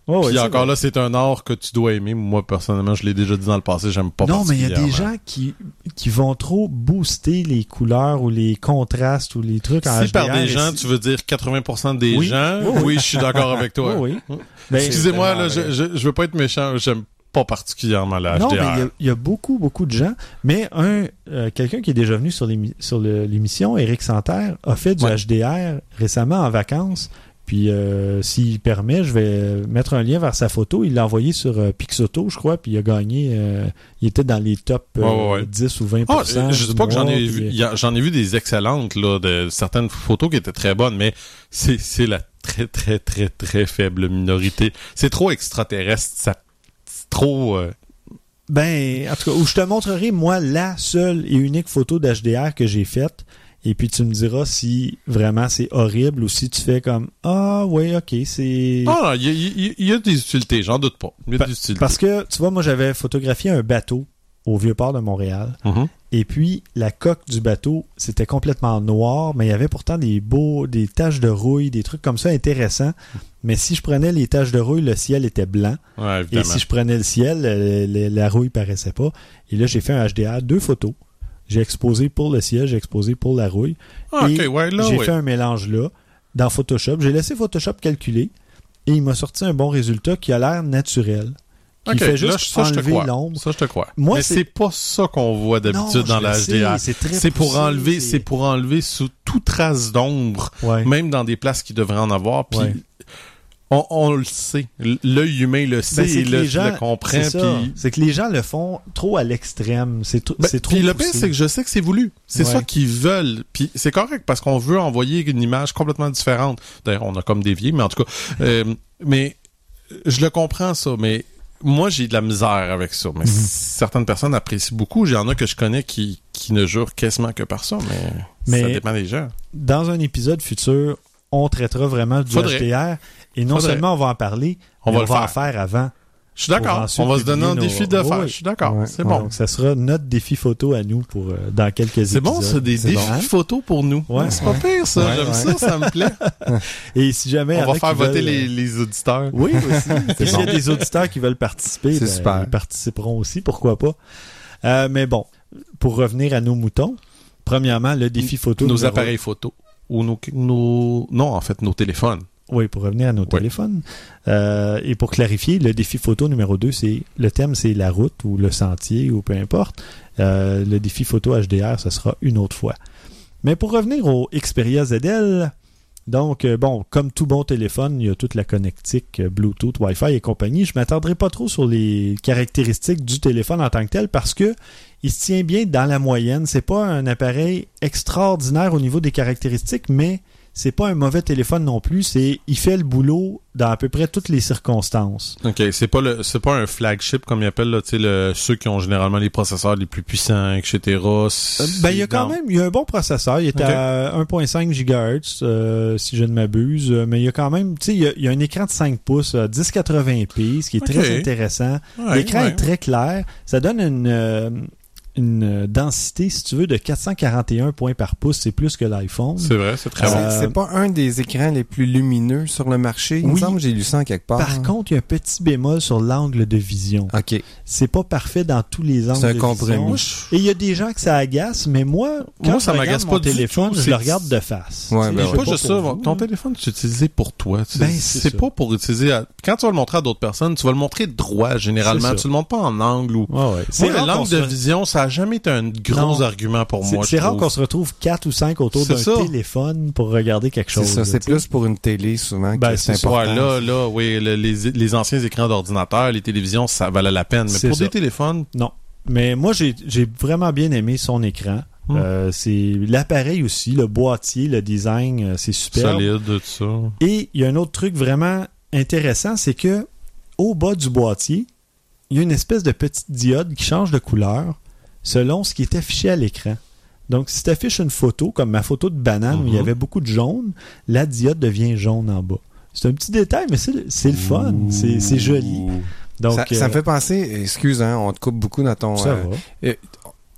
Ouais, puis c'est encore là, c'est un art que tu dois aimer. Moi, personnellement, je l'ai déjà dit dans le passé, j'aime pas Non, mais il y a des gens qui, qui vont trop booster les couleurs ou les contrastes ou les trucs en Si par HDR, des et gens, si- tu veux dire 80% des Oui. gens, Oui, oui. oui, je suis d'accord avec toi. Oui, oui. Ben, Excusez-moi, là, je, vrai. je, je veux pas être méchant. J'aime pas particulièrement la Non, HDR. mais il y a- il y, a beaucoup, beaucoup de gens. Mais un euh, quelqu'un qui est déjà venu sur l'émission, Eric Santerre, a fait du Ouais. HDR récemment en vacances. Puis, euh, s'il permet, je vais mettre un lien vers sa photo. Il l'a envoyé sur euh, Pixoto, je crois, puis il a gagné. euh, il était dans les top Ouais, ouais, ouais. 10 ou 20 Ah, je sais pas que j'en ai puis- vu, j'en ai vu des excellentes là, de certaines photos qui étaient très bonnes, mais c'est c'est la très très très très faible minorité. C'est trop extraterrestre, ça trop. euh, Ben, en tout cas, où je te montrerai, moi, la seule et unique photo d'HDR que j'ai faite. Et puis, tu me diras si vraiment c'est horrible ou si tu fais comme Ah, oui, ok, c'est. Ah il y, a- y y des utilités, j'en doute pas. Il y a Pa- des utilités. Parce que, tu vois, moi, j'avais photographié un bateau au Vieux-Port de Montréal. Mhm. Et puis, la coque du bateau, c'était complètement noir, mais il y avait pourtant des beaux, des taches de rouille, des trucs comme ça intéressants. Mais si je prenais les taches de rouille, le ciel était blanc. Ouais, Et si je prenais le ciel, le- la rouille paraissait pas. Et là, j'ai fait un HDR, deux photos. J'ai exposé pour le ciel, j'ai exposé pour la rouille. Ah, et ouais, j'ai ouais. fait un mélange là, dans Photoshop. J'ai laissé Photoshop calculer. Et il m'a sorti un bon résultat qui a l'air naturel. Qui fait là, juste ça, enlever l'ombre. Ça, je te crois. Moi, mais c'est- pas ça qu'on voit d'habitude dans la HDR. C'est pour enlever, c'est- pour enlever sous toute trace d'ombre, Ouais. même dans des places qui devraient en avoir. Puis. On, on le sait, l'œil humain le sait, Ben, c'est et que le, les gens, le comprend. c'est que les gens le font trop à l'extrême. C'est Ben, c'est trop puis le pire, c'est que je sais que c'est voulu. C'est Ouais. ça qu'ils veulent. Puis c'est correct parce qu'on veut envoyer une image complètement différente. D'ailleurs, on a comme dévié, mais en tout cas, euh, mais je le comprends ça. Mais moi, j'ai de la misère avec ça. Mhm. Mais certaines personnes apprécient beaucoup. Il y en a que je connais qui, qui ne jurent quasiment que par ça. Mais, ça dépend des gens. Dans un épisode futur, on traitera vraiment du Faudrait. HDR. Et non Faudrait. seulement on va en parler, On mais va on le va en faire. faire avant. Je suis d'accord. On va se donner un défi de le faire. Oui. Je suis d'accord. Ouais, c'est ouais. bon. Donc, ça sera notre défi photo à nous pour euh, dans quelques C'est bon, épisodes. ça, des C'est défis bon, hein? photos pour nous. Ouais. c'est pas pire, ça. J'aime ça, ça me plaît. Et si jamais. On va faire voter veulent, les, les auditeurs. Oui, aussi. S'il y a des auditeurs qui veulent participer, C'est ben, super. ils participeront aussi, pourquoi pas. Euh, mais bon, pour revenir à nos moutons, premièrement, le défi photo. nos appareils photo. Ou nos, nos... Non, en fait, nos téléphones. Oui, pour revenir à nos téléphones. Euh, et pour clarifier, le défi photo numéro 2, c'est le thème, c'est la route ou le sentier ou peu importe. Euh, le défi photo HDR, ce sera une autre fois. Mais pour revenir au Xperia ZL, donc, euh, bon, comme tout bon téléphone, il y a toute la connectique Bluetooth, Wi-Fi et compagnie. Je m'attarderai pas trop sur les caractéristiques du téléphone en tant que tel parce que il se tient bien dans la moyenne. C'est pas un appareil extraordinaire au niveau des caractéristiques, mais c'est pas un mauvais téléphone non plus. C'est, il fait le boulot dans à peu près toutes les circonstances. OK, c'est pas le c'est pas un flagship comme ils appellent là, tu sais le ceux qui ont généralement les processeurs les plus puissants, etc. Euh, ben, il y a quand même, il y a un bon processeur. Il est à 1.5 GHz, euh, si je ne m'abuse. Euh, Mais il y a quand même, tu sais, il y a- il y, a un écran de 5 pouces, euh, 1080p, ce qui est très intéressant. Ouais, L'écran ouais. est très clair. Ça donne une, euh, une euh, densité, si tu veux, de 441 points par pouce. C'est plus que l'iPhone. C'est vrai, c'est très C'est- bon. Euh, C'est pas un des écrans les plus lumineux sur le marché. Il me semble que j'ai lu ça en quelque part. Par contre, il y a un petit bémol sur l'angle de vision. OK. C'est pas parfait dans tous les angles C'est un de compromis. vision. Et il y a des gens que ça agace, mais moi, quand Moi, je ça regarde m'agace mon pas du téléphone, tout. je le regarde de face. Ouais, Tu ben je ouais. pas juste ça, vous. ton téléphone c'est utilisé pour toi. Tu Ben, c'est c'est ça. pas pour utiliser à- quand tu vas le montrer à d'autres personnes, tu vas le montrer droit généralement, tu le montres pas en angle ou Ouais, ouais. c'est rare qu'on l'angle de vision, ça a jamais été un gros Non. argument pour C'est moi. c'est rare qu'on se retrouve quatre ou cinq autour C'est d'un ça. téléphone pour regarder quelque C'est chose. ça, c'est tu sais. plus pour une télé souvent Ben, que c'est c'est ça. important. Là, là, oui, le- les, les anciens écrans d'ordinateur, les télévisions, ça valait la peine. Mais C'est pour ça. des téléphones, Non. Mais moi, j'ai j'ai vraiment bien aimé son écran. Hmm. Euh, c'est l'appareil aussi, le boîtier, le design, euh, c'est super. solide, tout ça. Et il y a un autre truc vraiment intéressant, c'est que au bas du boîtier, il y a une espèce de petite diode qui change de couleur selon ce qui est affiché à l'écran. Donc, si tu affiches une photo, comme ma photo de banane où il y Mhm. avait beaucoup de jaune, la diode devient jaune en bas. C'est un petit détail, mais c'est le fun. C'est joli. Donc, ça, ça euh, me fait penser, excuse, hein, on te coupe beaucoup dans ton. ça euh, va.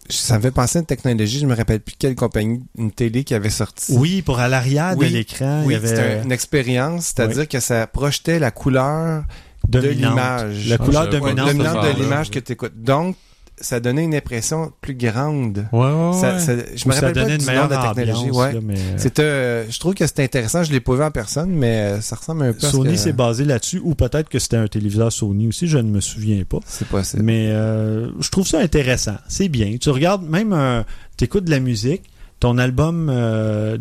ça me fait penser à une technologie, je me rappelle plus quelle compagnie, une télé qui avait sorti. Oui, pour à l'arrière Oui, de l'écran, Oui, il y c'était avait une expérience, c'est-à-dire que ça projetait la couleur de l'image. La Ah, couleur pas. dominante. de l'image que tu écoutes. Donc, ça donnait une impression plus grande. Ouais, ouais, Ça- ça- je me Ou ça rappelle pas donnait du une nom meilleure de la technologie. ambiance. Ouais. là, mais, euh, euh, je trouve que c'était intéressant. Je l'ai pas vu en personne, mais euh, ça ressemble un peu. Sony que- s'est basé là-dessus, ou peut-être que c'était un téléviseur Sony aussi, je ne me souviens pas. C'est possible. Mais euh, je trouve ça intéressant. C'est bien. Tu regardes, même, tu écoutes de la musique, ton album euh,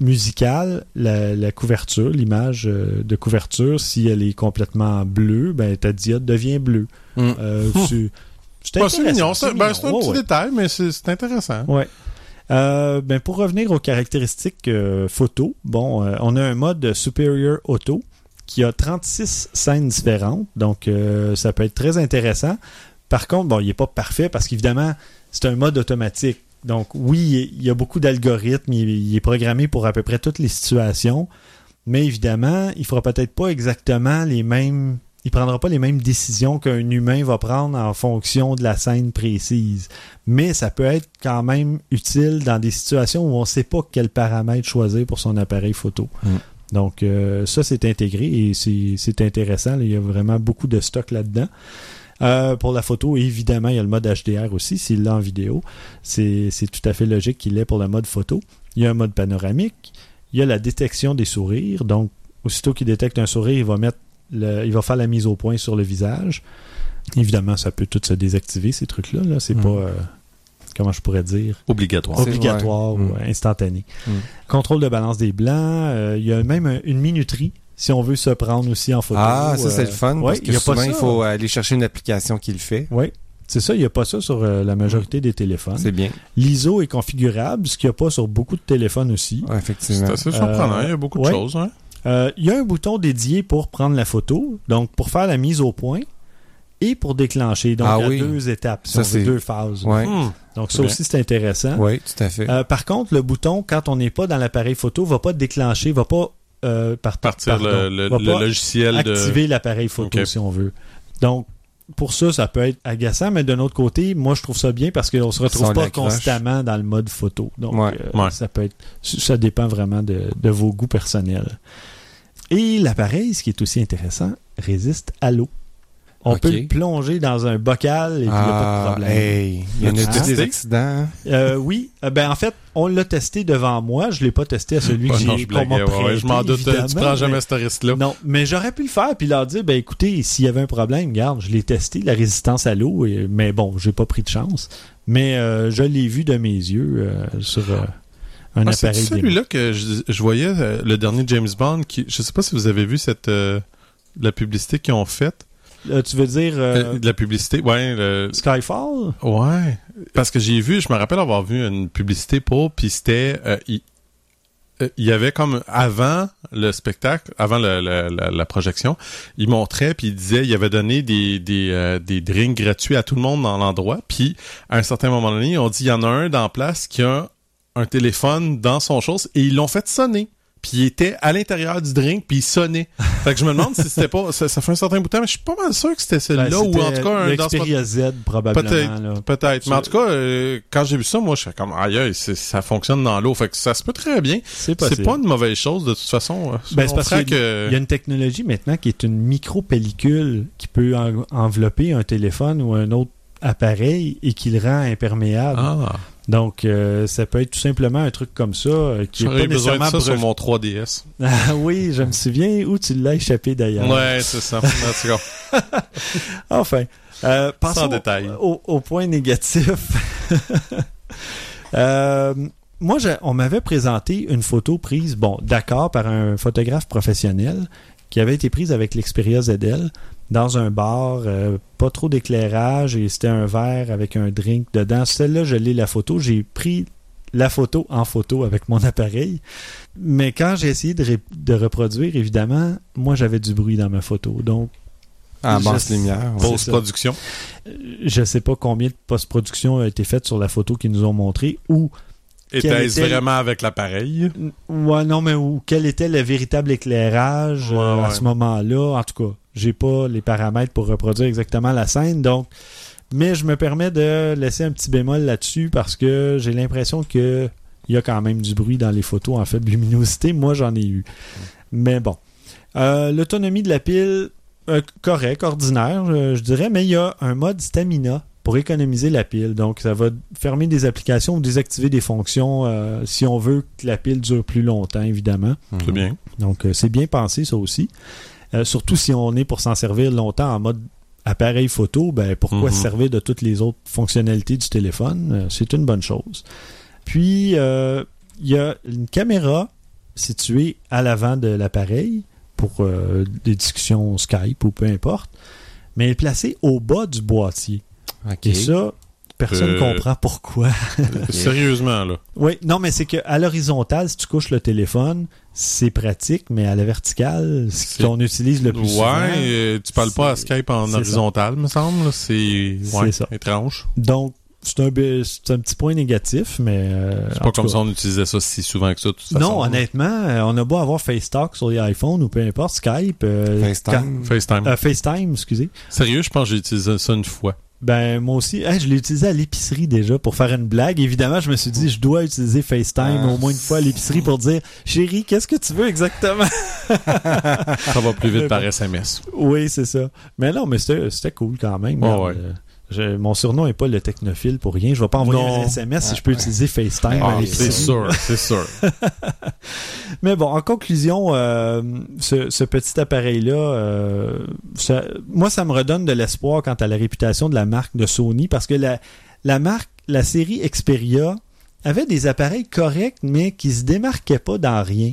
musical, la, la couverture, l'image euh, de couverture, si elle est complètement bleue, ben ta diode devient bleue. Mm. Euh, tu- c'est Ouais, c'est mignon. C'est ben, un Ouais, petit ouais. détail, mais c'est intéressant. Ouais. Euh, ben pour revenir aux caractéristiques euh, photo, bon, euh, on a un mode Superior Auto qui a 36 scènes différentes, donc euh, ça peut être très intéressant. Par contre, bon, il n'est pas parfait parce qu'évidemment, c'est un mode automatique. Donc oui, il y a beaucoup d'algorithmes, il, il est programmé pour à peu près toutes les situations, mais évidemment, il fera peut-être pas exactement les mêmes, il prendra pas les mêmes décisions qu'un humain va prendre en fonction de la scène précise mais ça peut être quand même utile dans des situations où on ne sait pas quel paramètre choisir pour son appareil photo. Mm. Donc euh, ça, c'est intégré et c'est c'est intéressant. Il y a vraiment beaucoup de stock là-dedans. Euh, pour la photo, évidemment, il y a le mode HDR aussi, s'il l'a en vidéo. C'est c'est tout à fait logique qu'il l'ait pour le mode photo. Il y a un mode panoramique. Il y a la détection des sourires. Donc, aussitôt qu'il détecte un sourire, il va mettre le- il va faire la mise au point sur le visage. Évidemment, ça peut tout se désactiver, ces trucs-là. Là. C'est Mm. pas, euh, comment je pourrais dire, Obligatoire. Obligatoire ou euh, instantané. Mm. Contrôle de balance des blancs. euh, il y a même un- une minuterie si on veut se prendre aussi en photo. Ah, ça, c'est le fun. ouais, parce il que y a pas souvent, ça. il faut aller chercher une application qui le fait. Oui, c'est ça. Il n'y a pas ça sur euh, la majorité des téléphones. C'est bien. L'ISO est configurable, ce qu'il n'y a pas sur beaucoup de téléphones aussi. Ouais, effectivement. C'est assez surprenant. Euh, Il y a beaucoup ouais. de choses. Hein? Euh, il y a un bouton dédié pour prendre la photo, donc pour faire la mise au point et pour déclencher. Donc, Ah il y a oui. deux étapes, si Ça, c'est- deux phases. Ouais. Hmm. Donc, ça aussi, c'est intéressant. Oui, tout à fait. Euh, par contre, le bouton, quand on n'est pas dans l'appareil photo, va pas déclencher, va pas euh, par- Partir pardon, le, le- va le pas logiciel de. activer l'appareil photo si on veut. Donc, pour ça, ça peut être agaçant, mais d'un autre côté, moi, je trouve ça bien parce qu'on se retrouve pas constamment dans le mode photo. Donc, Ouais. euh, Ouais. ça peut être, ça dépend vraiment de, de vos goûts personnels. Et l'appareil, ce qui est aussi intéressant, résiste à l'eau. On peut le plonger dans un bocal et puis il n'y a pas de ah, problème. hey, il y en a eu des accidents? Euh, oui, Euh, ben en fait, on l'a testé devant moi. Je l'ai pas testé à celui Ouais, que j'ai qu'on m'a blaguais, ouais, prêté, je m'en doute. Tu prends mais- jamais ce risque-là. Non, mais j'aurais pu le faire puis leur dire, ben écoutez, s'il y avait un problème, regarde, je l'ai testé, la résistance à l'eau, mais bon, j'ai pas pris de chance. Mais euh, je l'ai vu de mes yeux euh, sur un Ah, c'est appareil démo. celui-là que je, je voyais, le dernier James Bond, qui, je sais pas si vous avez vu cette la publicité qu'ils ont faite. Euh, tu veux dire euh, Euh, de la publicité, ouais. le- Skyfall? Ouais. Parce que j'ai vu, je me rappelle avoir vu une publicité pour, puis c'était, il, euh, y avait comme avant le spectacle, avant le- le- la, la projection, il montrait puis il disait, il avait donné des des, des drinks gratuits à tout le monde dans l'endroit. Puis à un certain moment donné, on dit, il y en a un dans la place qui a un téléphone dans son chose et ils l'ont fait sonner. Puis il était à l'intérieur du drink, puis il sonnait. Fait que je me demande si c'était pas... Ça, ça fait un certain bout de temps, mais je suis pas mal sûr que c'était celui-là, Ben, ou en tout cas un l'Xperia Z, probablement. Peut-être, peut-être. Mais en tout cas, euh, quand j'ai vu ça, moi, je suis comme, aïe, ça fonctionne dans l'eau. Fait que ça se peut très bien. C'est pas une mauvaise chose, de toute façon. euh, Ben, c'est parce qu'il y a- que... Il y a une technologie maintenant qui est une micro-pellicule qui peut en- envelopper un téléphone ou un autre appareil et qui le rend imperméable. Ah, Donc, euh, ça peut être tout simplement un truc comme ça euh, qui est pas besoin de ça sur brevet- mon 3DS. Ah oui, je me souviens où tu l'as échappé d'ailleurs. Ouais, c'est ça. Enfin, euh, passons Sans détail. Au, au point négatif. Euh, moi, on m'avait présenté une photo prise, bon, d'accord, par un photographe professionnel qui avait été prise avec l'Xperia ZL dans un bar, euh, pas trop d'éclairage et c'était un verre avec un drink dedans. Celle-là, je l'ai la photo. J'ai pris la photo en photo avec mon appareil. Mais quand j'ai essayé de, ré- de reproduire, évidemment, moi, j'avais du bruit dans ma photo. Donc, En Je basse lumière. post-production. je sais pas combien de post-production a été faite sur la photo qu'ils nous ont montrée ou Était-ce était- vraiment avec l'appareil? ouais non mais ou quel était le véritable éclairage Ouais, euh, à ce moment-là en tout cas j'ai pas les paramètres pour reproduire exactement la scène donc mais je me permets de laisser un petit bémol là-dessus parce que j'ai l'impression que il y a quand même du bruit dans les photos en faible luminosité moi j'en ai eu mais bon Euh, l'autonomie de la pile euh, correct ordinaire euh, je dirais mais il y a un mode stamina pour économiser la pile. Donc, ça va fermer des applications ou désactiver des fonctions euh, si on veut que la pile dure plus longtemps, évidemment. C'est bien. Donc, euh, c'est bien pensé, ça aussi. Euh, surtout si on est pour s'en servir longtemps en mode appareil photo, ben, pourquoi Mhm. se servir de toutes les autres fonctionnalités du téléphone? Euh, c'est une bonne chose. Puis, euh, il y a une caméra située à l'avant de l'appareil pour des discussions Skype ou peu importe, mais elle est placée au bas du boîtier. Et ça, personne ne Euh, comprend pourquoi. Sérieusement, là. Oui, non, mais c'est qu'à l'horizontale, si tu couches le téléphone, c'est pratique, mais à la verticale, ce qu'on utilise le plus Ouais, souvent. euh, tu parles pas à Skype en horizontal, me semble. C'est C'est ouais, ça. étrange. Donc, c'est un, un petit point négatif, mais... euh, C'est pas comme cas- ça on utilisait ça si souvent que ça. de toute façon. Non, honnêtement, euh, on a beau avoir FaceTalk sur les iPhones ou peu importe, Skype... euh, FaceTime. FaceTime. quand- euh, FaceTime, excusez. Sérieux, je pense que j'ai utilisé ça une fois. Ben, moi aussi, hey, je l'ai utilisé à l'épicerie déjà pour faire une blague. Évidemment, je me suis dit, je dois utiliser FaceTime Ah. au moins une fois à l'épicerie pour dire, chérie, qu'est-ce que tu veux exactement? Ça va plus vite par. SMS. Oui, c'est ça. Mais non, mais c'était cool quand même. Ouais, ouais. Je- mon surnom n'est pas le technophile pour rien. Je vais pas envoyer Non. un SMS si je peux utiliser FaceTime Ah, c'est sûr, c'est sûr. Mais bon, en conclusion, euh, ce, ce petit appareil-là, euh, moi, ça me redonne de l'espoir quant à la réputation de la marque de Sony parce que la, la marque, la série Xperia avait des appareils corrects, mais qui se démarquaient pas dans rien.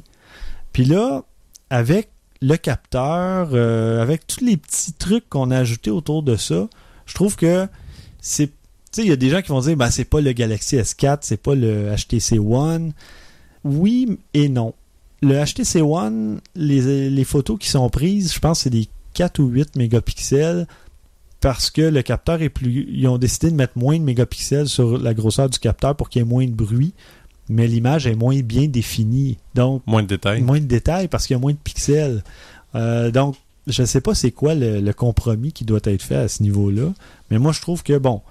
Puis là, avec le capteur, euh, avec tous les petits trucs qu'on a ajoutés autour de ça, je trouve que c'est. Tu sais, il y a des gens qui vont dire, ben, c'est pas le Galaxy S4, c'est pas le HTC One. Oui et non. Le HTC One, les, les photos qui sont prises, je pense que c'est des 4 ou 8 mégapixels parce que le capteur est plus. Ils ont décidé de mettre moins de mégapixels sur la grosseur du capteur pour qu'il y ait moins de bruit, mais l'image est moins bien définie. Donc, Moins de détails. moins de détails parce qu'il y a moins de pixels. Euh, donc, je ne sais pas c'est quoi le, le compromis qui doit être fait à ce niveau-là, mais moi je trouve que, bon,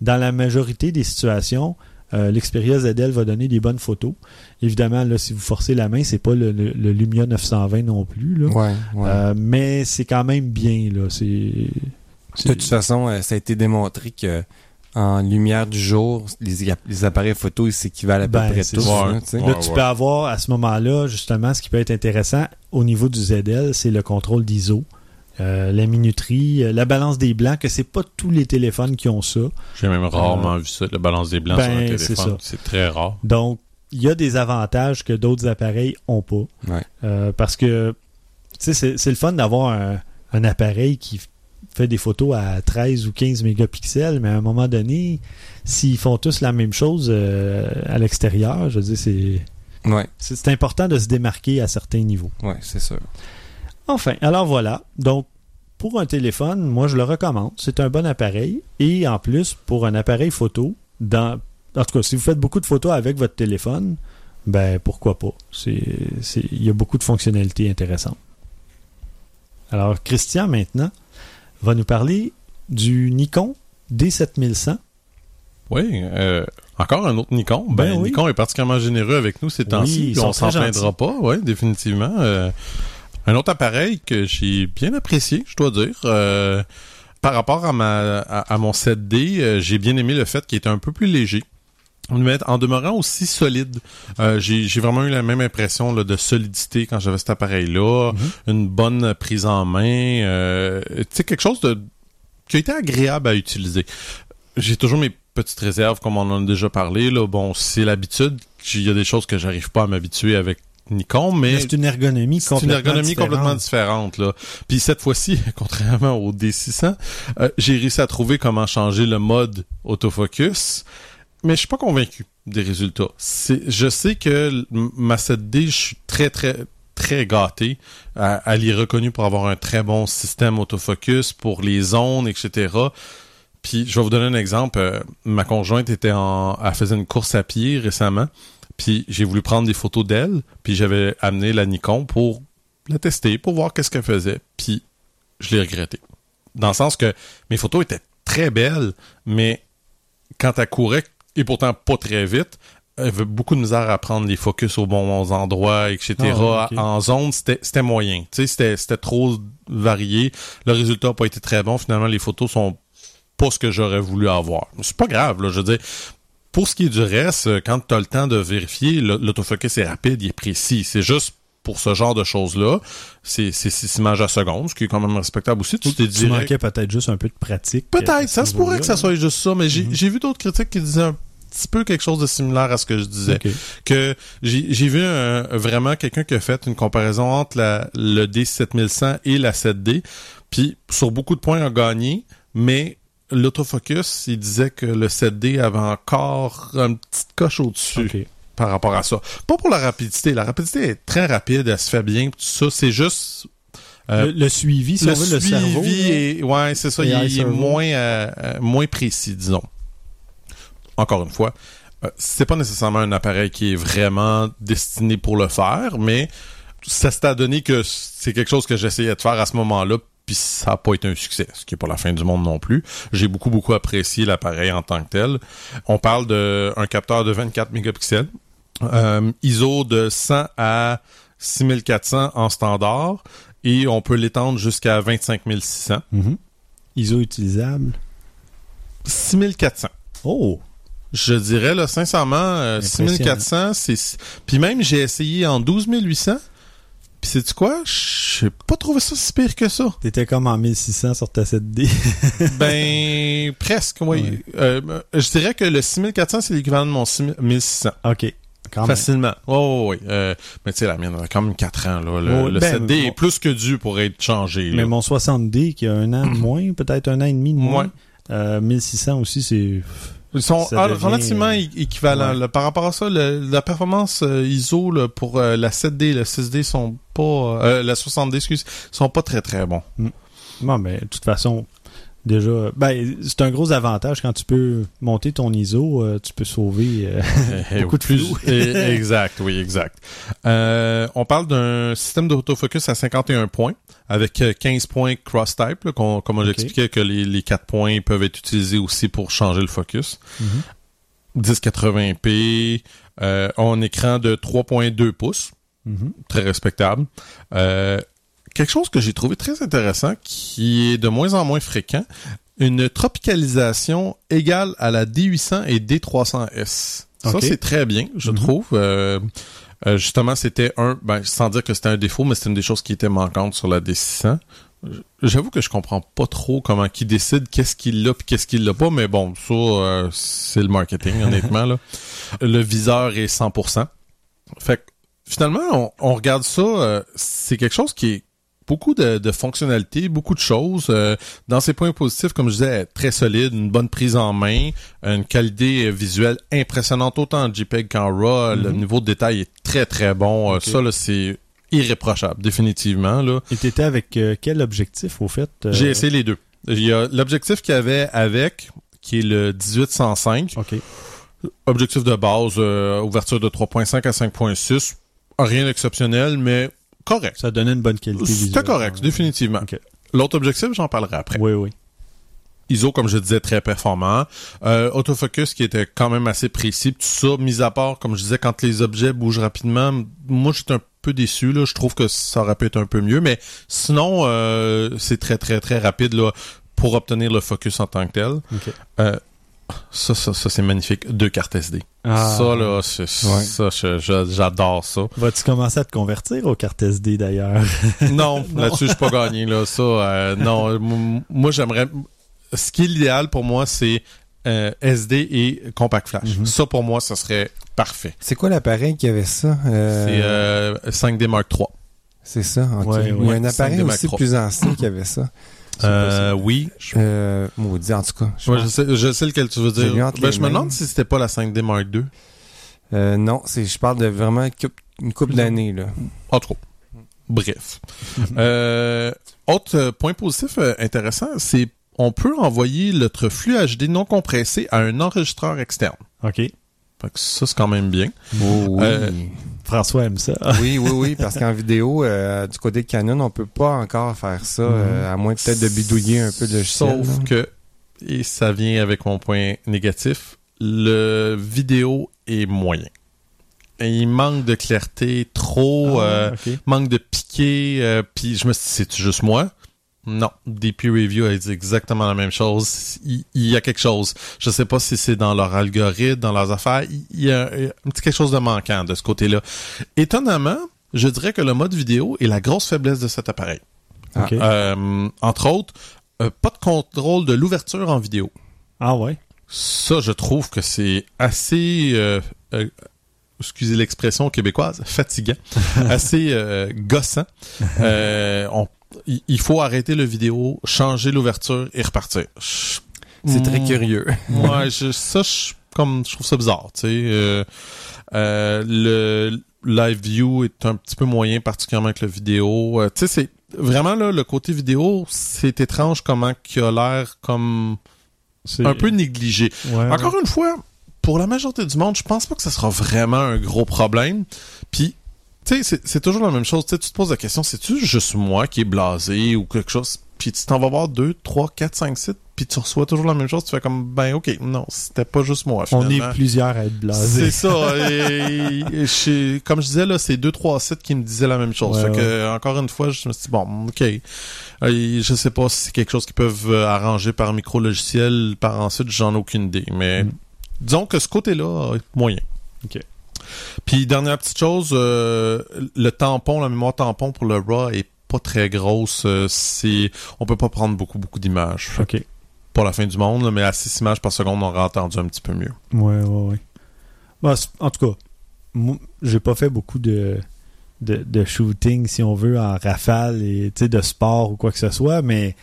dans la majorité des situations, euh, l'Xperia ZL va donner des bonnes photos. Évidemment, là, si vous forcez la main, c'est pas le, le- le Lumia 920 non plus, là. Ouais, ouais. Euh, mais c'est quand même bien, là. C'est. de toute façon, euh, ça a été démontré que en lumière du jour, les, les appareils photo, ils s'équivalent à peu Ben, près tous. hein. Ouais. Là, tu peux avoir à ce moment-là, justement, ce qui peut être intéressant au niveau du ZL, c'est le contrôle d'ISO, euh, la minuterie, euh, la balance des blancs, que c'est pas tous les téléphones qui ont ça. J'ai même rarement vu ça, la balance des blancs ben, sur un c'est téléphone. ça. C'est très rare. Donc, il y a des avantages que d'autres appareils ont pas. Ouais. Euh, parce que, tu sais, c'est- le fun d'avoir un, un appareil qui fait des photos à 13 ou 15 mégapixels, mais à un moment donné, s'ils font tous la même chose euh, à l'extérieur, je veux dire, c'est Ouais, c'est- important de se démarquer à certains niveaux. ouais, c'est sûr. Enfin, alors voilà. Donc, pour un téléphone, moi, je le recommande. C'est un bon appareil. Et en plus, pour un appareil photo, dans, en tout cas, si vous faites beaucoup de photos avec votre téléphone, ben, pourquoi pas? Il y a beaucoup de fonctionnalités intéressantes. Alors, Christian, maintenant, va nous parler du Nikon D7100. Oui, euh, encore un autre Nikon. Ben, Ben oui. Nikon est particulièrement généreux avec nous ces temps-ci. sont on s'en plaindra pas, oui, définitivement. Euh, un autre appareil que j'ai bien apprécié, je dois dire. Euh, par rapport à ma à, à mon 7D, euh, j'ai bien aimé le fait qu'il était un peu plus léger. Mais en demeurant aussi solide, Euh, j'ai vraiment eu la même impression là, de solidité quand j'avais cet appareil-là, une bonne prise en main, euh, tu sais quelque chose de qui a été agréable à utiliser. J'ai toujours mes petites réserves, comme on en a déjà parlé. Là. Bon, c'est l'habitude. Il y a des choses que j'arrive pas à m'habituer avec Nikon, mais Mais c'est une ergonomie c'est une complètement ergonomie différente. complètement différente. Là. Puis cette fois-ci, contrairement au D600, euh, j'ai réussi à trouver comment changer le mode autofocus, mais je suis pas convaincu des résultats. Je sais que ma 7D, je suis très très très gâté. Elle est reconnue pour avoir un très bon système autofocus pour les zones, etc. Puis je vais vous donner un exemple. Euh, ma conjointe était en, elle faisait une course à pied récemment. Puis j'ai voulu prendre des photos d'elle. Puis j'avais amené la Nikon pour la tester, pour voir qu'est-ce qu'elle faisait. Puis je l'ai regretté. Dans le sens que mes photos étaient très belles, mais quand elle courait, et pourtant pas très vite, elle avait beaucoup de misère à prendre les focus aux bons endroits, etc. Ah. En zone, c'était moyen. C'était trop varié. Le résultat n'a pas été très bon. Finalement, les photos sont pas ce que j'aurais voulu avoir. C'est pas grave, là, je veux dire. Pour ce qui est du reste, quand tu as le temps de vérifier, l'autofocus est rapide, il est précis. C'est juste pour ce genre de choses-là, c'est c'est six images à seconde, ce qui est quand même respectable aussi. Tu Tu manquais peut-être juste un peu de pratique. euh, Peut-être, ça se pourrait que ça soit juste ça, mais j'ai Mhm. j'ai vu d'autres critiques qui disaient un petit peu quelque chose de similaire à ce que je disais. Que j'ai vu un- vraiment quelqu'un qui a fait une comparaison entre la, le D7100 et la 7D, puis sur beaucoup de points a gagné, mais l'autofocus, il disait que le 7D avait encore une petite coche au-dessus Ok. Par rapport à ça. Pas pour la rapidité, la rapidité est très rapide, elle se fait bien, tout ça, c'est juste... euh, le, le suivi, si le on veut, le cerveau. est, ouais, c'est ça, AI il, est- moins, euh, euh, moins précis, disons. Encore une fois, euh, c'est pas nécessairement un appareil qui est vraiment destiné pour le faire, mais ça s'est donné que c'est quelque chose que j'essayais de faire à ce moment-là, puis ça n'a pas été un succès, ce qui est pas la fin du monde non plus. J'ai beaucoup, beaucoup apprécié l'appareil en tant que tel. On parle d'un capteur de 24 mégapixels, euh, ISO de 100 à 6400 en standard, et on peut l'étendre jusqu'à 25 600. Mhm. ISO utilisable? 6400. Oh! Je dirais, là, sincèrement, euh, Impressionnant. 6400, c'est... Puis même, j'ai essayé en 12800. Puis sais-tu quoi? J'ai pas trouvé ça si pire que ça. T'étais comme en 1600 sur ta 7D. Ben, presque, oui. Ouais. Euh, je dirais que le 6400, c'est l'équivalent de mon 1600. OK. Quand. Facilement. Oh, oui. Euh, mais tu sais, la mienne, elle a quand même 4 ans, là. Le, Oh, le ben, 7D bon. est plus que dû pour être changé, là. Mais mon 60D qui a un an de moins, peut-être un an et demi de moins. Ouais. Euh, 1600 aussi, c'est. Ils sont devient, relativement euh, équivalents. ouais. là. Par rapport à ça, le- la performance euh, ISO là, pour euh, la 7D, le 6D sont pas... la 60D, excuse, sont pas très très bons. Bon, mais de toute façon, déjà. Ben, c'est un gros avantage quand tu peux monter ton ISO, euh, tu peux sauver. euh, Beaucoup de plus- eh, exact, oui, exact. Euh, on parle d'un système d'autofocus à 51 points avec euh, 15 points cross-type, comme j'expliquais que les, les 4 points peuvent être utilisés aussi pour changer le focus. Mhm. 1080p, euh, en écran de 3.2 pouces. Mhm. très respectable. Euh, quelque chose que j'ai trouvé très intéressant, qui est de moins en moins fréquent, une tropicalisation égale à la D800 et D300S. Ça, c'est très bien, je Mhm. trouve. Euh, euh, justement, c'était un, ben, sans dire que c'était un défaut, mais c'était une des choses qui était manquante sur la D600. J'avoue que je comprends pas trop comment qui décide qu'est-ce qu'il a puis qu'est-ce qu'il l'a pas, mais bon, ça, euh, c'est le marketing, honnêtement. là. Le viseur est 100%. Fait que finalement, on, on regarde ça, euh, c'est quelque chose qui est beaucoup de, de fonctionnalités, beaucoup de choses. euh, dans ses points positifs, comme je disais, très solide, une bonne prise en main, une qualité visuelle impressionnante autant en JPEG qu'en RAW. Le Mhm. niveau de détail est très très bon. Euh, Ok. Ça, là, c'est irréprochable, définitivement. Là. Et t'étais avec euh, quel objectif, au fait euh, J'ai essayé les deux. Il y a l'objectif qu'il y avait avec, qui est le 1805. OK. Objectif de base, euh, ouverture de 3.5 à 5.6. Rien d'exceptionnel, mais correct. Ça donnait une bonne qualité visuelle. C'était correct, définitivement. L'autre objectif, j'en parlerai après. Oui, oui. ISO, comme je disais, très performant. Euh, autofocus qui était quand même assez précis. Tout ça, mis à part, comme je disais, quand les objets bougent rapidement, moi, j'étais un peu déçu. Là. Je trouve que ça aurait pu être un peu mieux. Mais sinon, euh, c'est très, très, très rapide là, pour obtenir le focus en tant que tel. Euh, ça, ça, ça c'est magnifique. Deux cartes SD. Ah. Ça, là, Ouais. ça, j'adore ça. Vas-tu commencer à te convertir aux cartes SD, d'ailleurs? Non, là-dessus, je suis pas gagné. Là. Ça, euh, non, moi, j'aimerais... Ce qui est l'idéal pour moi, c'est euh, SD et Compact Flash. Mhm. Ça, pour moi, ça serait parfait. C'est quoi l'appareil qui avait ça? Euh, C'est euh, 5D Mark III. C'est ça, ok. Ouais, ouais. un appareil 5D Mark aussi plus ancien qui avait ça. Euh, oui. Je, Euh, maudit, en tout cas. Je ouais, pense- je sais, je sais lequel tu veux dire. Ben, je me demande si c'était pas la 5D Mark II. Euh, non, c'est, je parle de vraiment une couple, d'années, là. En tout cas. Bref. euh, autre euh, point positif euh, intéressant, c'est on peut envoyer notre flux HD non compressé à un enregistreur externe. OK. Fait que ça, c'est quand même bien. Oh, oui. François aime ça. oui, oui, oui, parce qu'en vidéo, euh, du côté de Canon, on peut pas encore faire ça, euh, à moins peut-être de bidouiller un peu le logiciel. Sauf là. que, et ça vient avec mon point négatif, le vidéo est moyen. Et il manque de clarté, trop, Ah, euh, manque de piqué, euh, puis je me suis dit, c'est juste moi? Non, DP Review a dit exactement la même chose. Il, il y a quelque chose. Je sais pas si c'est dans leur algorithme, dans leurs affaires. Il y a un petit quelque chose de manquant de ce côté-là. Étonnamment, je dirais que le mode vidéo est la grosse faiblesse de cet appareil. OK. Euh, entre autres, euh, pas de contrôle de l'ouverture en vidéo. Ah ouais. Ça, je trouve que c'est assez, euh, euh, excusez l'expression québécoise, fatigant, assez euh, gossant. Euh, on- il faut arrêter le vidéo, changer l'ouverture et repartir. C'est très Mm. curieux. Ouais, je, ça, je, comme, je trouve ça bizarre, tu sais. Euh, euh, le live view est un petit peu moyen, particulièrement avec le vidéo. Euh, tu sais, c'est vraiment là, le côté vidéo, c'est étrange comment qu'il a l'air comme un peu négligé. Ouais, Encore une fois, pour la majorité du monde, je pense pas que ça sera vraiment un gros problème. Puis, tu sais, c'est- toujours la même chose. Tu te poses la question, c'est-tu juste moi qui est blasé ou quelque chose? Puis tu t'en vas voir deux, trois, quatre, cinq sites, puis tu reçois toujours la même chose. Tu fais comme, ben ok, non, c'était pas juste moi. On est plusieurs à être blasés. C'est ça. Et, et chez- comme je disais, là, c'est deux, trois sites qui me disaient la même chose. Ouais, fait que, encore une fois, je me suis dit, bon, OK. Euh, je sais pas si c'est quelque chose qu'ils peuvent euh, arranger par micro-logiciel par ensuite, j'en ai aucune idée. Mais Mm. disons que ce côté-là est moyen. OK. Puis, dernière petite chose, euh, le tampon, la mémoire tampon pour le RAW est pas très grosse. Euh, c'est, on peut pas prendre beaucoup, beaucoup d'images. OK. Pas la fin du monde, là, mais à 6 images par seconde, on aurait entendu un petit peu mieux. Ouais, ouais, ouais. Bah, en tout cas, moi, j'ai pas fait beaucoup de, de, de shooting, si on veut, en rafale et de sport ou quoi que ce soit, mais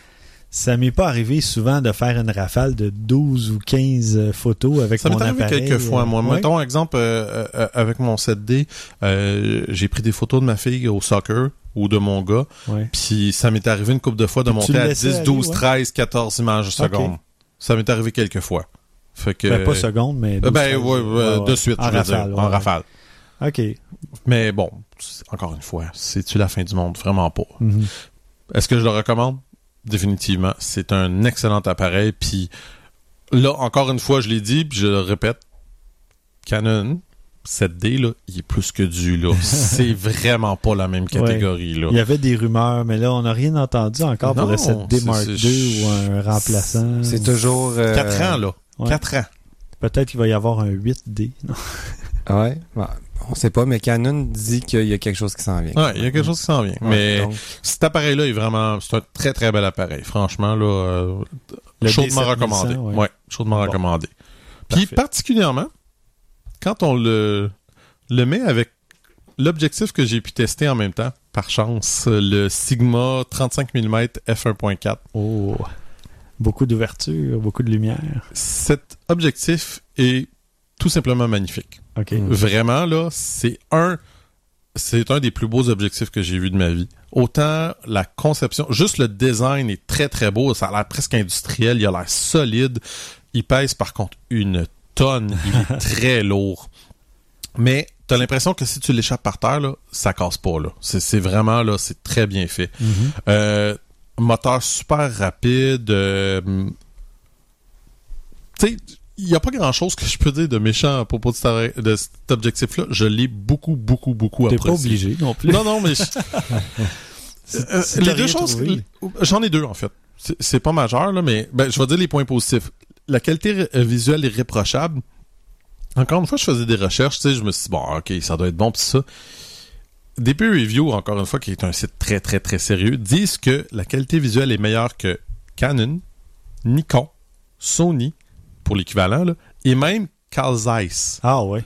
ça m'est pas arrivé souvent de faire une rafale de 12 ou 15 euh, photos avec Ça mon m'est arrivé appareil. quelques fois, euh, moi. ouais. Mettons, exemple, euh, euh, avec mon 7D, euh, j'ai pris des photos de ma fille au soccer ou de mon gars, puis ça m'est arrivé une couple de fois de monter à laissais 10, aller, 12, ouais. 13, 14 images a seconde. Ça m'est arrivé quelques fois. Fait que... Ben, pas seconde, mais. 12, ben, 13, ouais, ouais, de suite, En je veux dire, rafale. en rafale. OK. Mais bon, encore une fois, c'est-tu la fin du monde? Vraiment pas. Mhm. Est-ce que je le recommande? Définitivement. C'est un excellent appareil. Puis là, encore une fois, je l'ai dit, puis je le répète, Canon 7D, là, il est plus que dû. là. C'est vraiment pas la même catégorie. Là. Il y avait des rumeurs, mais là, on n'a rien entendu encore pour le 7D c'est- Mark II ou un remplaçant. C'est toujours. euh, 4 ans, là. Ouais. 4 ans. Peut-être qu'il va y avoir un 8D. non? Ouais. Bah, on sait pas, mais Canon dit qu'il y a quelque chose qui s'en vient. Ouais, il y a quelque chose qui s'en vient. Ouais, mais donc, cet appareil-là est vraiment... C'est un très, très bel appareil. Franchement, là... euh, Le chaudement D7100, recommandé. ouais. Ouais. chaudement Bon. recommandé. Puis Parfait. particulièrement, quand on le, le met avec l'objectif que j'ai pu tester en même temps, par chance, le Sigma 35 mm f1.4. Oh. Beaucoup d'ouverture, beaucoup de lumière. Cet objectif est tout simplement magnifique. Mm. Vraiment, là, c'est un... C'est un des plus beaux objectifs que j'ai vu de ma vie. Autant la conception, juste le design est très très beau, ça a l'air presque industriel, il a l'air solide. Il pèse par contre une tonne, il est très lourd. Mais t'as l'impression que si tu l'échappes par terre, là, ça casse pas. là. C'est c'est vraiment là, c'est très bien fait. Mhm. Euh, moteur super rapide. euh, tu sais, il n'y a pas grand chose que je peux dire de méchant à propos de, cet arrêt- de cet objectif-là. Je l'ai beaucoup, beaucoup, beaucoup T'es apprécié. pas obligé non plus. Non, non, mais. je- Euh, les deux choses. J'en ai deux, en fait. C'est- C'est pas majeur, là, mais ben, je vais dire les points positifs. La qualité euh, visuelle est réprochable. Encore une fois, je faisais des recherches, tu sais, je me suis dit, bon, ok, ça doit être bon, pis ça. DP Review, encore une fois, qui est un site très, très, très sérieux, disent que la qualité visuelle est meilleure que Canon, Nikon, Sony, pour l'équivalent, là, et même Carl Zeiss. Ah ouais.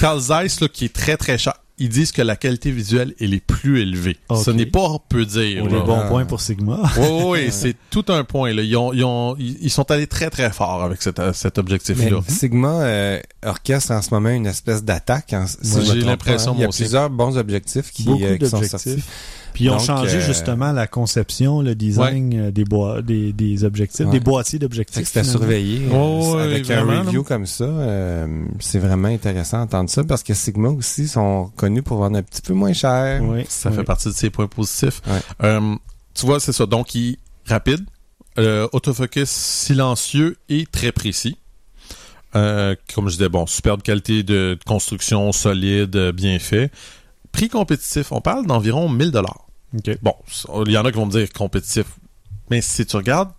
Carl Zeiss, là, qui est très, très cher, ils disent que la qualité visuelle est les plus élevée. Ok. Ce n'est pas peu dire. Pour là. les bons Ah. points pour Sigma. Oui, oui, oui, c'est tout un point. Là. Ils, ont, ils, ont, ils ils sont allés très, très fort avec cet, cet objectif-là. Sigma euh, orchestre en ce moment une espèce d'attaque. hein, si j'ai l'impression. Il y a aussi. plusieurs bons objectifs qui, Beaucoup euh, qui sont d'objectifs. sortis. Puis ils ont Donc, changé euh, justement la conception, le design euh, des, boi- des, des objectifs, Ouais. des boîtiers d'objectifs. que c'était surveillé. Euh, ouais, avec vraiment, un review comme ça, euh, c'est vraiment intéressant d'entendre ça parce que Sigma aussi sont connus pour vendre un petit peu moins cher. Oui, Ça oui. fait partie de ses points positifs. Ouais. Euh, tu vois, c'est ça. Donc, il est rapide, euh, autofocus silencieux et très précis. Euh, comme je disais, bon, superbe qualité de construction, solide, bien fait. Prix compétitif, on parle d'environ 1000 dollars. OK. Bon, il y en a qui vont me dire compétitif. Mais si tu regardes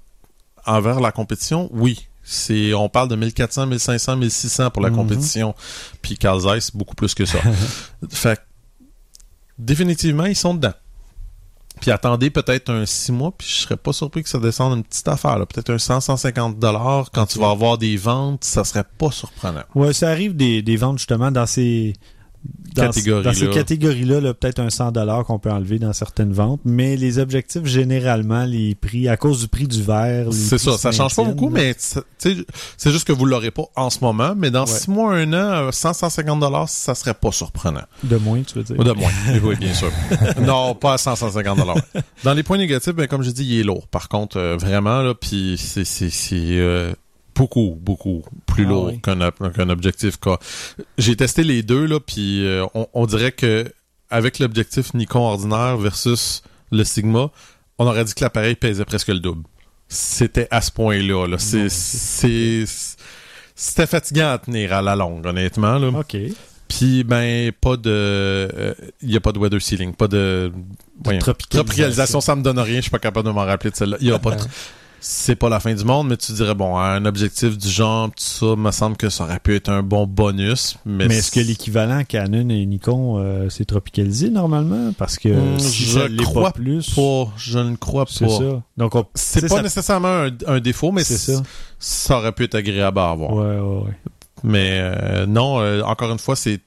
envers la compétition, oui. C'est, on parle de 1400, 1500, 1600 pour la Mhm. compétition. Puis Carl Zeiss, beaucoup plus que ça. fait que, définitivement, ils sont dedans. Puis attendez peut-être un 6 mois, puis je serais pas surpris que ça descende une petite affaire. Peut-être un 100, 150 dollars. Quand tu vas avoir des ventes, ça serait pas surprenant. Ouais, ça arrive des, des ventes justement dans ces dans, Catégories-là. dans ces catégories-là, là, peut-être un 100 dollars qu'on peut enlever dans certaines ventes, mais les objectifs généralement les prix à cause du prix du verre, C'est ça, ça change pas beaucoup, mais c'est juste que vous l'aurez pas en ce moment. Mais dans Ouais. 6 mois, un an, euh, 100, 150 dollars, ça serait pas surprenant. de moins, tu veux dire? De moins. oui, bien sûr. non, pas à 100, 150 dollars. Dans les points négatifs, ben, comme j'ai dit, il est lourd. Par contre, euh, vraiment, là, puis c'est euh, beaucoup, beaucoup plus Ah lourd oui. qu'un, ob- qu'un objectif K. J'ai testé les deux, là, puis euh, on, on dirait que avec l'objectif Nikon ordinaire versus le Sigma, on aurait dit que l'appareil pesait presque le double. C'était à ce point-là. Là. C'était fatigant à tenir à la longue, honnêtement. Là. OK. Puis ben pas de il y a pas de weather sealing, pas de voyons, tropicalisation. tropicalisation, ça me donne rien, je suis pas capable de m'en rappeler de celle-là. Il y a pas de- c'est pas la fin du monde, mais tu dirais bon, un objectif du genre tout ça me semble que ça aurait pu être un bon bonus, mais, Mais est-ce que l'équivalent Canon et Nikon euh, c'est tropicalisé normalement? Parce que Hmm, si je l'est crois pas plus pas, je ne crois pas. c'est ça. Donc on C'est pas ça- nécessairement un, un défaut, mais ça. ça aurait pu être agréable à avoir. Ouais, ouais, ouais. Mais euh, non, euh, encore une fois, c'est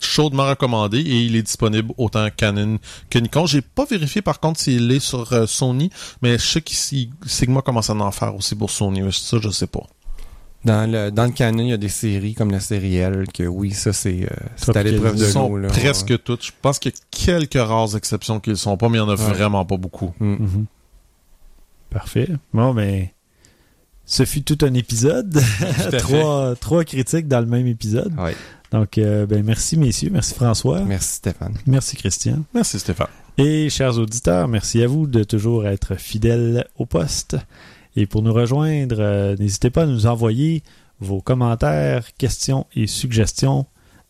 chaudement recommandé et il est disponible autant Canon que Nikon. J'ai pas vérifié par contre s'il est sur euh, Sony, mais je sais que Sigma commence à en faire aussi pour Sony. mais Ça, je sais pas. Dans le, dans le Canon, il y a des séries comme la série L, que oui, ça c'est euh, c'est à l'épreuve de Ils sont presque toutes. Je pense qu'il y a quelques rares exceptions qui le sont pas, mais il y en a Ouais. vraiment pas beaucoup. Mm. Mhm. Parfait. Bon, ben, ce fut tout un épisode. trois, trois critiques dans le même épisode. Donc, euh, ben, merci messieurs, merci François, Merci Stéphane. merci Christian. Merci Stéphane. Et chers auditeurs, merci à vous de toujours être fidèles au poste. Et pour nous rejoindre, euh, n'hésitez pas à nous envoyer vos commentaires, questions et suggestions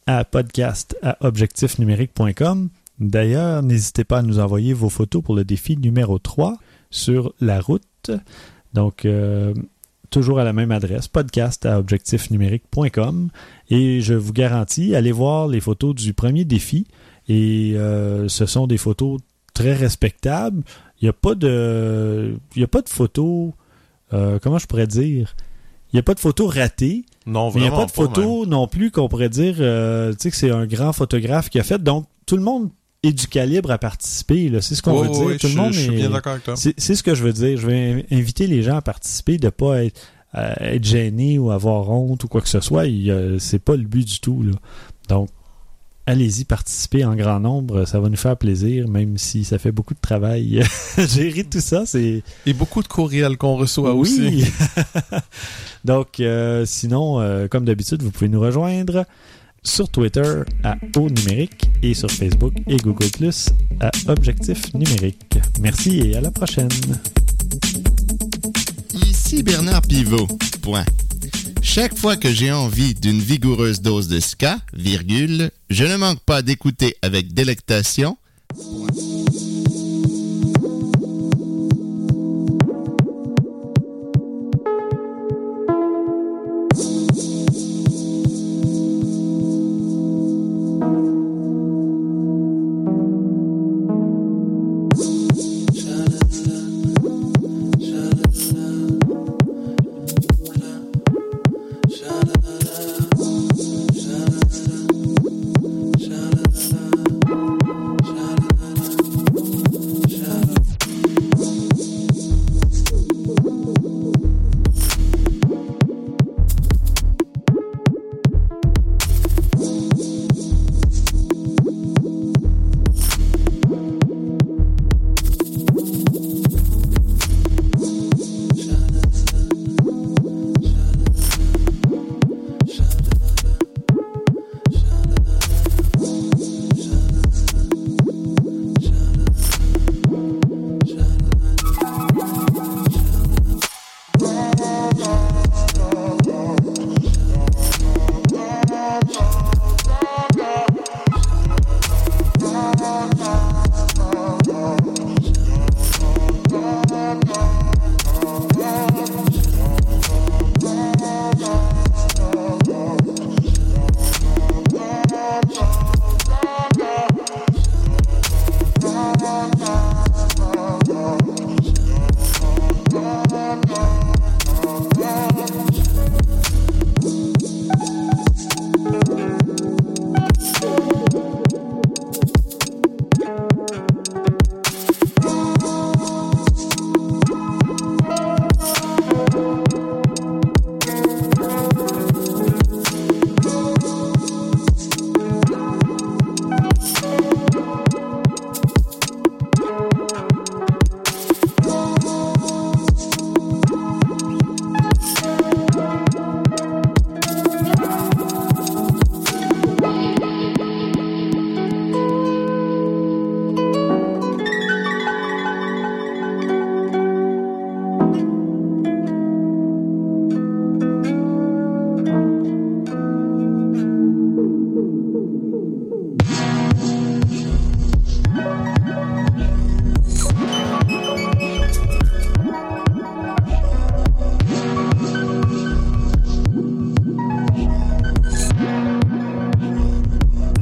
à podcast à objectifnumérique.com. D'ailleurs, n'hésitez pas à nous envoyer vos photos pour le défi numéro 3 sur la route. Donc, euh, toujours à la même adresse, podcast à objectifnumérique.com. Et je vous garantis, allez voir les photos du premier défi. Et euh, ce sont des photos très respectables. Il n'y a pas de. Il y a pas de photos. euh, comment je pourrais dire? Il n'y a pas de photos ratées. Non, Mais il n'y a vraiment pas de photos non plus qu'on pourrait dire euh, tu sais, que c'est un grand photographe qui a fait. Donc, tout le monde est du calibre à participer. C'est ce qu'on veut dire. tout le monde je suis est- bien d'accord avec toi. c'est ce que je veux dire. Je vais inviter les gens à participer, de pas être, euh, être gênés ou avoir honte ou quoi que ce soit. Euh, c'est pas le but du tout. Là. Donc, allez-y, participez en grand nombre. Ça va nous faire plaisir, même si ça fait beaucoup de travail. Gérer tout ça, c'est Et beaucoup de courriels qu'on reçoit aussi. Donc, euh, sinon, euh, comme d'habitude, vous pouvez nous rejoindre sur Twitter à Au Numérique et sur Facebook et Google Plus à Objectif Numérique. Merci et à la prochaine. Ici Bernard Pivot. Point. Chaque fois que j'ai envie d'une vigoureuse dose de ska, virgule, je ne manque pas d'écouter avec délectation